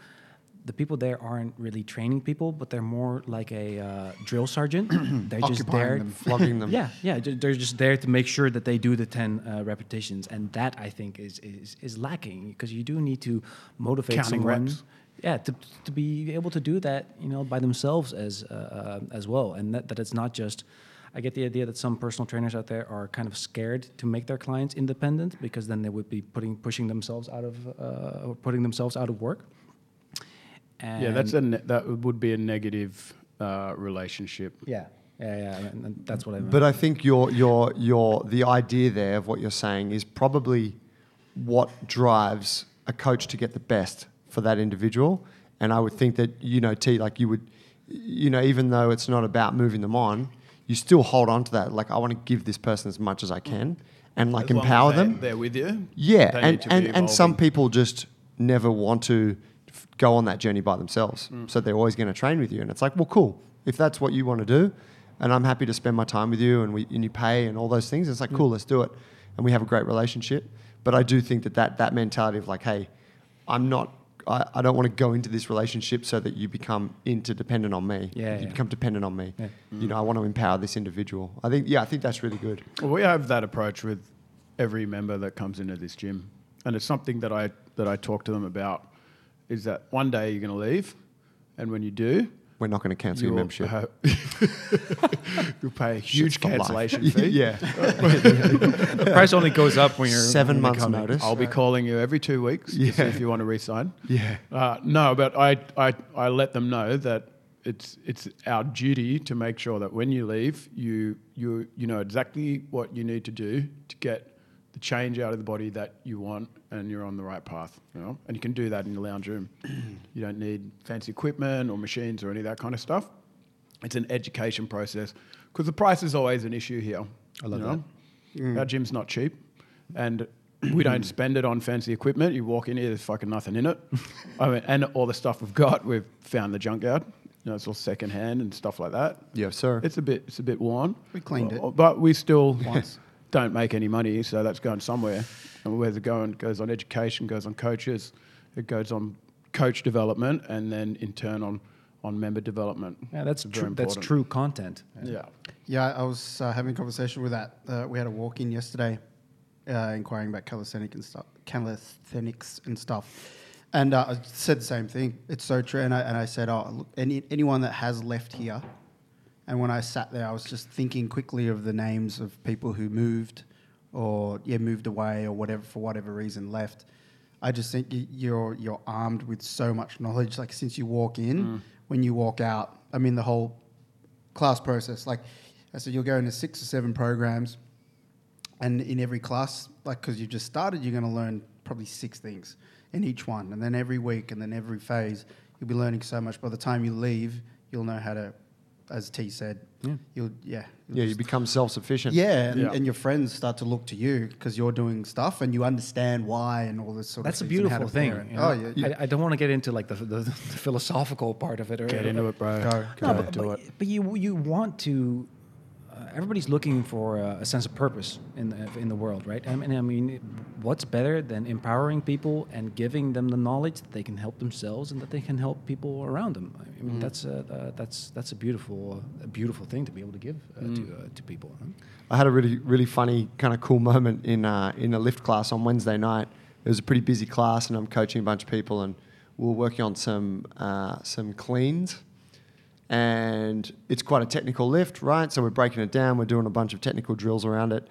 the people there aren't really training people, but they're more like a uh, drill sergeant. [clears throat] they're just there. them. Flogging them. [laughs] Yeah, yeah, ju- they're just there to make sure that they do the ten uh, repetitions, and that I think is is, is lacking because you do need to motivate Counting someone. reps. Yeah, to, to be able to do that, you know, by themselves as uh, uh, as well, and that, that it's not just. I get the idea that some personal trainers out there are kind of scared to make their clients independent because then they would be putting pushing themselves out of uh, or putting themselves out of work. And yeah, that's a ne- that would be a negative uh, relationship. yeah, yeah, yeah, and and that's what I meant. But I think your your your the idea there of what you're saying is probably what drives a coach to get the best for that individual. And I would think that you know, T, like you would, you know, even though it's not about moving them on, you still hold on to that. Like I want to give this person as much as I can, and like As empower them. They're with you. Yeah, and, need to be and, and some people just never want to f- go on that journey by themselves. Mm. So they're always going to train with you. And it's like, well, cool. If that's what you want to do, and I'm happy to spend my time with you and, we, and you pay and all those things, it's Mm. like, cool, let's do it. And we have a great relationship. But I do think that that, that mentality of like, hey, I'm not, I, I don't want to go into this relationship so that you become interdependent on me. Yeah, You yeah. become dependent on me. Yeah. You know, I want to empower this individual. I think, yeah, I think that's really good. Well, we have that approach with every member that comes into this gym, and it's something that I that I talk to them about. Is that one day you're going to leave, and when you do, We're not going to cancel your membership. have- [laughs] you'll pay a huge cancellation fee. [laughs] yeah. the price only goes up when you're Seven months notice. I'll be calling you every two weeks to see Yeah. if you want to resign. Yeah. Uh, no, but I, I, I let them know that it's it's our duty to make sure that when you leave, you you you know exactly what you need to do to get change out of the body that you want, and you're on the right path. You know, and you can do that in the lounge room. [clears throat] you don't need fancy equipment or machines or any of that kind of stuff. It's an education process because the price is always an issue here. I love that. Our gym's not cheap, and we don't spend it on fancy equipment. You walk in here, there's fucking nothing in it. [laughs] I mean, and all the stuff we've got, we've found the junkyard. You know, it's all second hand and stuff like that. Yes, sir. It's a bit, it's a bit worn. We cleaned it. Uh, but we still Once. [laughs] don't make any money, so that's going somewhere. And where's it going? It goes on education, goes on coaches, it goes on coach development, and then in turn on on member development. Yeah, that's Very true. That's true content. Yeah. Yeah, I was uh, having a conversation with that. Uh, we had a walk in yesterday, uh, inquiring about calisthenics and stuff, calisthenics and stuff, and uh, I said the same thing. It's so true, and I and I said, oh, look, any anyone that has left here, and when I sat there, I was just thinking quickly of the names of people who moved, or yeah, moved away, or whatever for whatever reason left. I just think you're you're armed with so much knowledge. Like since you walk in, mm. when you walk out, I mean the whole class process. Like I said, you'll go into six or seven programs, and in every class, like because you've just started, you're going to learn probably six things in each one, and then every week, and then every phase, you'll be learning so much. By the time you leave, you'll know how to, as T said, Yeah. you'll yeah, you'll Yeah, you become self-sufficient. yeah, and, Yeah. and your friends start to look to you because you're doing stuff and you understand why and all this sort That's a of things and how beautiful thing. parent. you know? Oh yeah, I, I don't want to get into like the, the, the philosophical part of it. Or, Get into it, bro. Go, Go No, but, do but, it. but you you want to, everybody's looking for uh, a sense of purpose in the, in the world, right? I mean, I mean, what's better than empowering people and giving them the knowledge that they can help themselves and that they can help people around them? I mean, that's a uh, that's that's a beautiful a beautiful thing to be able to give uh, to uh, to people. Huh? I had a really really funny kind of cool moment in uh, in a lift class on Wednesday night. It was a pretty busy class, and I'm coaching a bunch of people, and we were working on some uh, some cleans, and it's quite a technical lift, right? So we're breaking it down. We're doing a bunch of technical drills around it,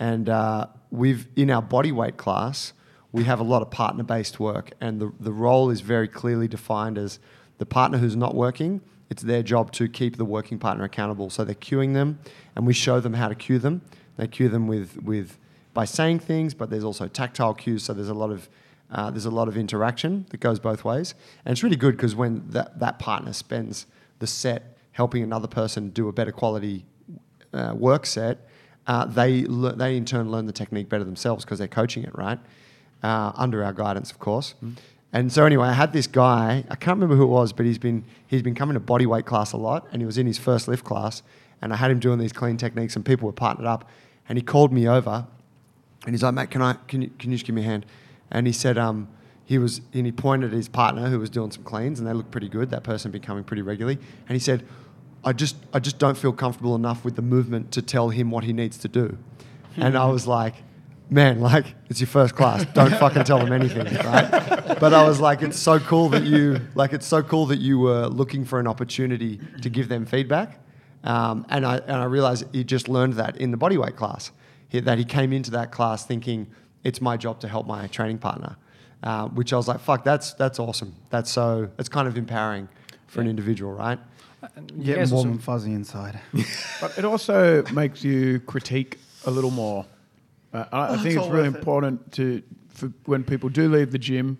and uh, we've in our body weight class we have a lot of partner based work, and the the role is very clearly defined as the partner who's not working it's their job to keep the working partner accountable. So they're cueing them, and we show them how to cue them. They cue them with, with by saying things, but there's also tactile cues. So there's a lot of uh, there's a lot of interaction that goes both ways, and it's really good because when that, that partner spends the set helping another person do a better quality uh, work set, uh, they le- they in turn learn the technique better themselves because they're coaching it right uh, under our guidance, of course. And so anyway, I had this guy. I can't remember who it was, but he's been he's been coming to bodyweight class a lot, and he was in his first lift class. And I had him doing these clean techniques, and people were partnered up. And he called me over, and he's like, "Mate, can I can you can you just give me a hand?" And he said, um, he was and he pointed at his partner who was doing some cleans, and they looked pretty good. That person had been coming pretty regularly, and he said, "I just I just don't feel comfortable enough with the movement to tell him what he needs to do." and I was like, man, like it's your first class. Don't [laughs] fucking tell them anything, right? But I was like, it's so cool that you like it's so cool that you were looking for an opportunity to give them feedback. Um, and I and I realized he just learned that in the bodyweight class. He, that he came into that class thinking it's my job to help my training partner. Uh, which I was like, fuck, that's that's awesome. That's so it's kind of empowering for an individual, right? And Get guys warm and fuzzy inside. [laughs] But it also makes you critique a little more. Uh, I, I Oh, think it's it's really worth it. important to for when people do leave the gym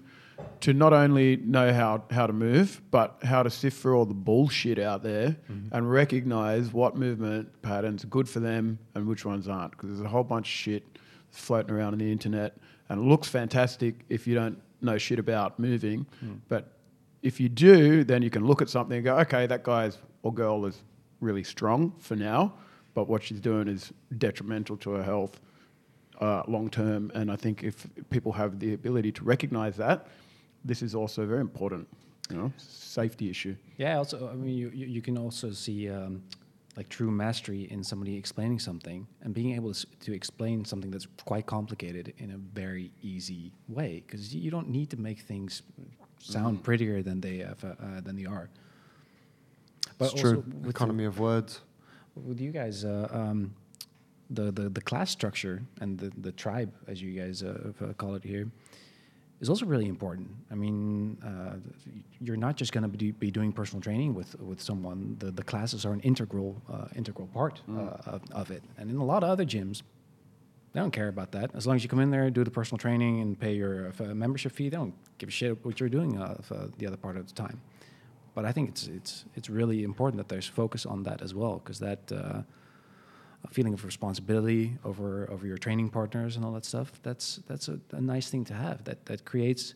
to not only know how, how to move, but how to sift through all the bullshit out there Mm-hmm. and recognize what movement patterns are good for them and which ones aren't. Because there's a whole bunch of shit floating around on the internet, and it looks fantastic if you don't know shit about moving. Mm. But if you do, then you can look at something and go, okay, that guy's or girl is really strong for now, but what she's doing is detrimental to her health uh, long term. And I think if people have the ability to recognize that, this is also very important. You know, safety issue. Yeah, also, I mean, you, you, you can also see um, like true mastery in somebody explaining something and being able to, to explain something that's quite complicated in a very easy way because you don't need to make things sound prettier than they have, uh, uh, than they are. It's true. with the- Economy of words. with you guys, uh, um, the, the the class structure and the, the tribe, as you guys uh, call it here, is also really important. I mean, uh, you're not just going to be, be doing personal training with with someone. The, the classes are an integral uh, integral part uh, of, of it. And in a lot of other gyms, they don't care about that. As long as you come in there, do the personal training, and pay your uh, membership fee, they don't give a shit what you're doing uh, the other part of the time. But I think it's it's it's really important that there's focus on that as well, because that uh, feeling of responsibility over over your training partners and all that stuff. That's that's a, a nice thing to have. That that creates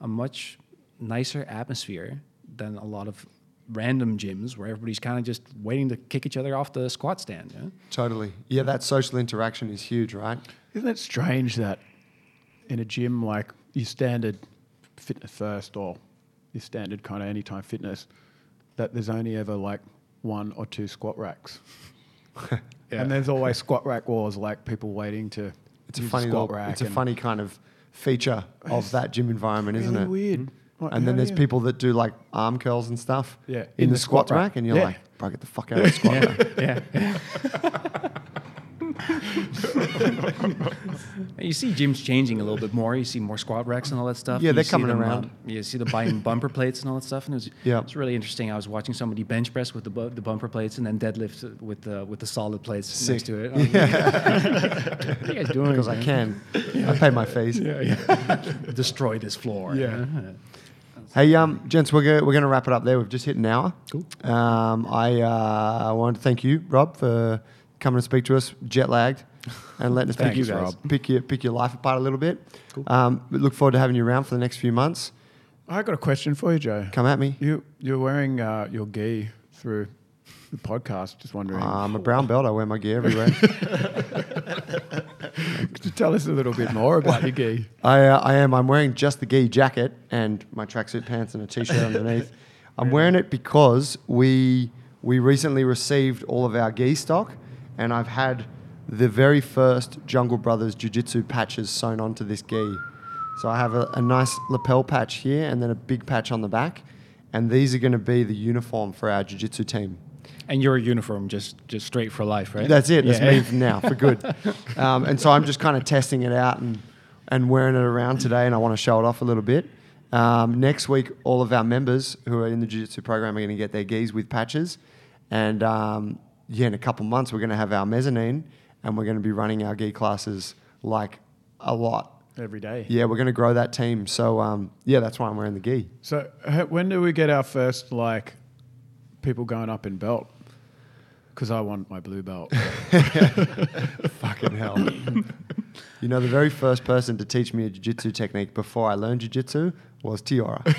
a much nicer atmosphere than a lot of random gyms where everybody's kind of just waiting to kick each other off the squat stand. Yeah? Totally. Yeah, that social interaction is huge, right? Isn't it strange that in a gym like your standard fitness first or your standard kind of anytime fitness, that there's only ever like one or two squat racks. [laughs] And there's always squat rack wars, like people waiting to. It's a use the funny squat little, rack. it's a funny kind of feature of that gym environment, isn't it? Weird. Hmm? Like, And then there's you- people that do like arm curls and stuff Yeah, in, the, squat, rack, and you're Yeah. like, bro, get the fuck out of the squat rack. yeah. [laughs] [laughs] you see gyms changing a little bit more. You see more squat racks and all that stuff. Yeah, You they're coming them, around. um, you see the buying [laughs] bumper plates and all that stuff, and it was Yeah. it's really interesting. I was watching somebody bench press with the bu- the bumper plates and then deadlift with the with the solid plates Sick. next to it. I was like, what are you guys doing? Because I can. I pay my fees. [laughs] destroy this floor. Yeah. Hey, um, gents, we're we're going to wrap it up there. We've just hit an hour. Cool. Um, I uh, want to thank you, Rob, for coming to speak to us, jet lagged, and letting us [laughs] pick, you, Rob. pick your pick your life apart a little bit. Um, we look forward to having you around for the next few months. I got a question for you, Joe. Come at me. You you're wearing uh, your gi through the podcast. Just wondering. I'm a brown belt. I wear my gear everywhere. [laughs] [laughs] Could you tell us a little bit more about your gi? I, uh, I am. I'm wearing just the gi jacket and my tracksuit pants and a t-shirt underneath. I'm wearing it because we we recently received all of our gi stock, and I've had the very first Jungle Brothers Jiu-Jitsu patches sewn onto this gi. So I have a, a nice lapel patch here and then a big patch on the back, and these are going to be the uniform for our Jiu-Jitsu team. And your uniform just just straight for life, right? That's it. That's Yeah. me from now for good. [laughs] um, and so I'm just kind of testing it out and, and wearing it around today, and I want to show it off a little bit. Um, next week, all of our members who are in the jiu-jitsu program are going to get their gis with patches, and um, yeah, in a couple months we're going to have our mezzanine, and we're going to be running our gi classes like a lot. Every day. Yeah, we're going to grow that team. So um, yeah, that's why I'm wearing the gi. So when do we get our first like people going up in belt? Because I want my blue belt. [laughs] Fucking hell. you know, the very first person to teach me a jiu-jitsu technique before I learned jiu-jitsu was Tiara. [laughs]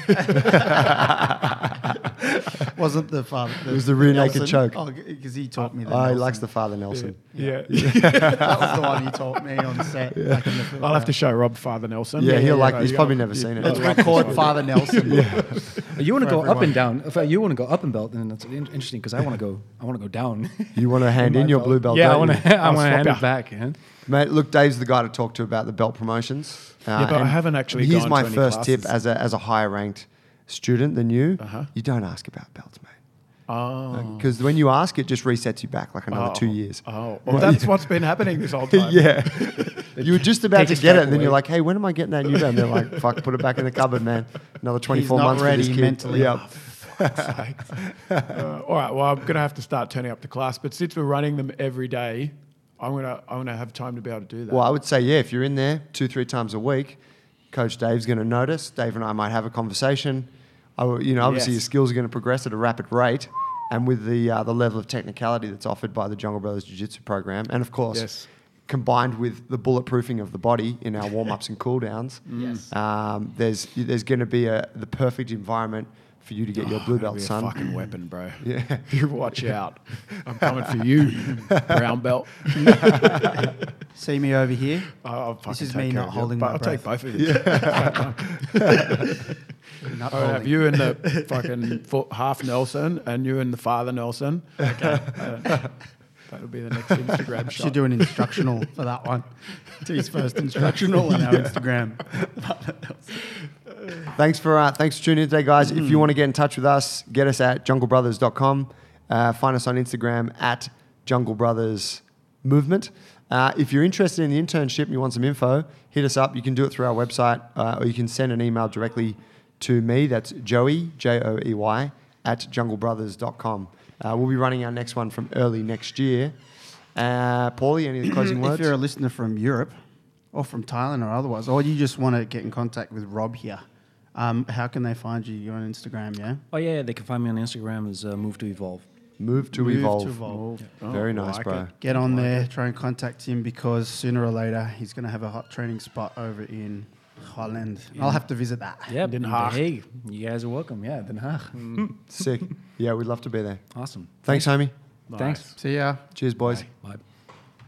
Wasn't the father? It was the rear naked Nelson? choke. Oh, because he taught me. that. Oh, he likes the father Nelson. yeah. [laughs] that was the one he taught me on set. back in the I'll have to show Rob Father Nelson. Yeah, he'll like. So He's you probably gotta- never seen Let's it. record Father Nelson. Yeah, [laughs] You want to For go up and down. If you want to go up and belt, then that's interesting because I want to go. I want to go down. You want to hand in your blue belt? yeah, I want to. I want to hand it back. Mate, look, Dave's the guy to talk to about the belt promotions. Uh, Yeah, but I haven't actually Here's gone my first tip as a as a higher ranked student than you. Uh-huh. You don't ask about belts, mate. Oh. Because when you ask, it just resets you back like another Oh. two years. Oh, well, that's what's been happening this whole [laughs] time. yeah. [laughs] you were just about to get it, and then you're like, hey, when am I getting that new belt? And they're like, fuck, put it back in the cupboard, man. Another 24 not months for this ready kid. mentally. Yep. [laughs] Uh, all right. Well, I'm going to have to start turning up to class, but since we're running them every day, I'm going to I'm going to have time to be able to do that. Well, I would say, yeah, if you're in there two, three times a week, Coach Dave's going to notice. Dave and I might have a conversation. I, you know, obviously Yes. your skills are going to progress at a rapid rate, and with the uh, the level of technicality that's offered by the Jungle Brothers Jiu Jitsu program, and of course, Yes. combined with the bulletproofing of the body in our warm ups and cool downs, Yes. um, there's there's going to be a the perfect environment for you to get your blue belt, be a son. fucking weapon, bro. [laughs] Yeah. [laughs] You watch out. I'm coming for you, brown belt. [laughs] See me over here. I'll, I'll This is me not of you. holding But my I'll take both of you. Not I'll have you in the fucking half Nelson and you in the father Nelson. Okay. Uh, that'll be the next Instagram [laughs] shot. Should do an instructional for that one. [laughs] T's first instructional on our Instagram. [laughs] Thanks for uh, thanks for tuning in today, guys. If you want to get in touch with us, get us at junglebrothers.com. Uh, find us on Instagram at Jungle Brothers Movement. Uh, if you're interested in the internship and you want some info, hit us up. You can do it through our website, uh, or you can send an email directly to me. That's Joey J O E Y at junglebrothers.com. Uh, we'll be running our next one from early next year. Uh, Paulie, any closing [clears throat] words? if you're a listener from Europe or from Thailand or otherwise, or you just want to get in contact with Rob here, um, how can they find you? You're on Instagram, yeah? Oh yeah, they can find me on Instagram as uh, Move to Evolve. Move to Move evolve. to evolve. Oh, Very I nice, like bro. it. Get on there, try and contact him because sooner or later he's going to have a hot training spot over in Holland. I'll have to visit that. Yeah, Den Den Haag. Hey, you guys are welcome. Yeah, Den Haag. [laughs] Sick. Yeah, we'd love to be there. Awesome. Thanks, homie. Thanks. See ya. Cheers, boys. Bye.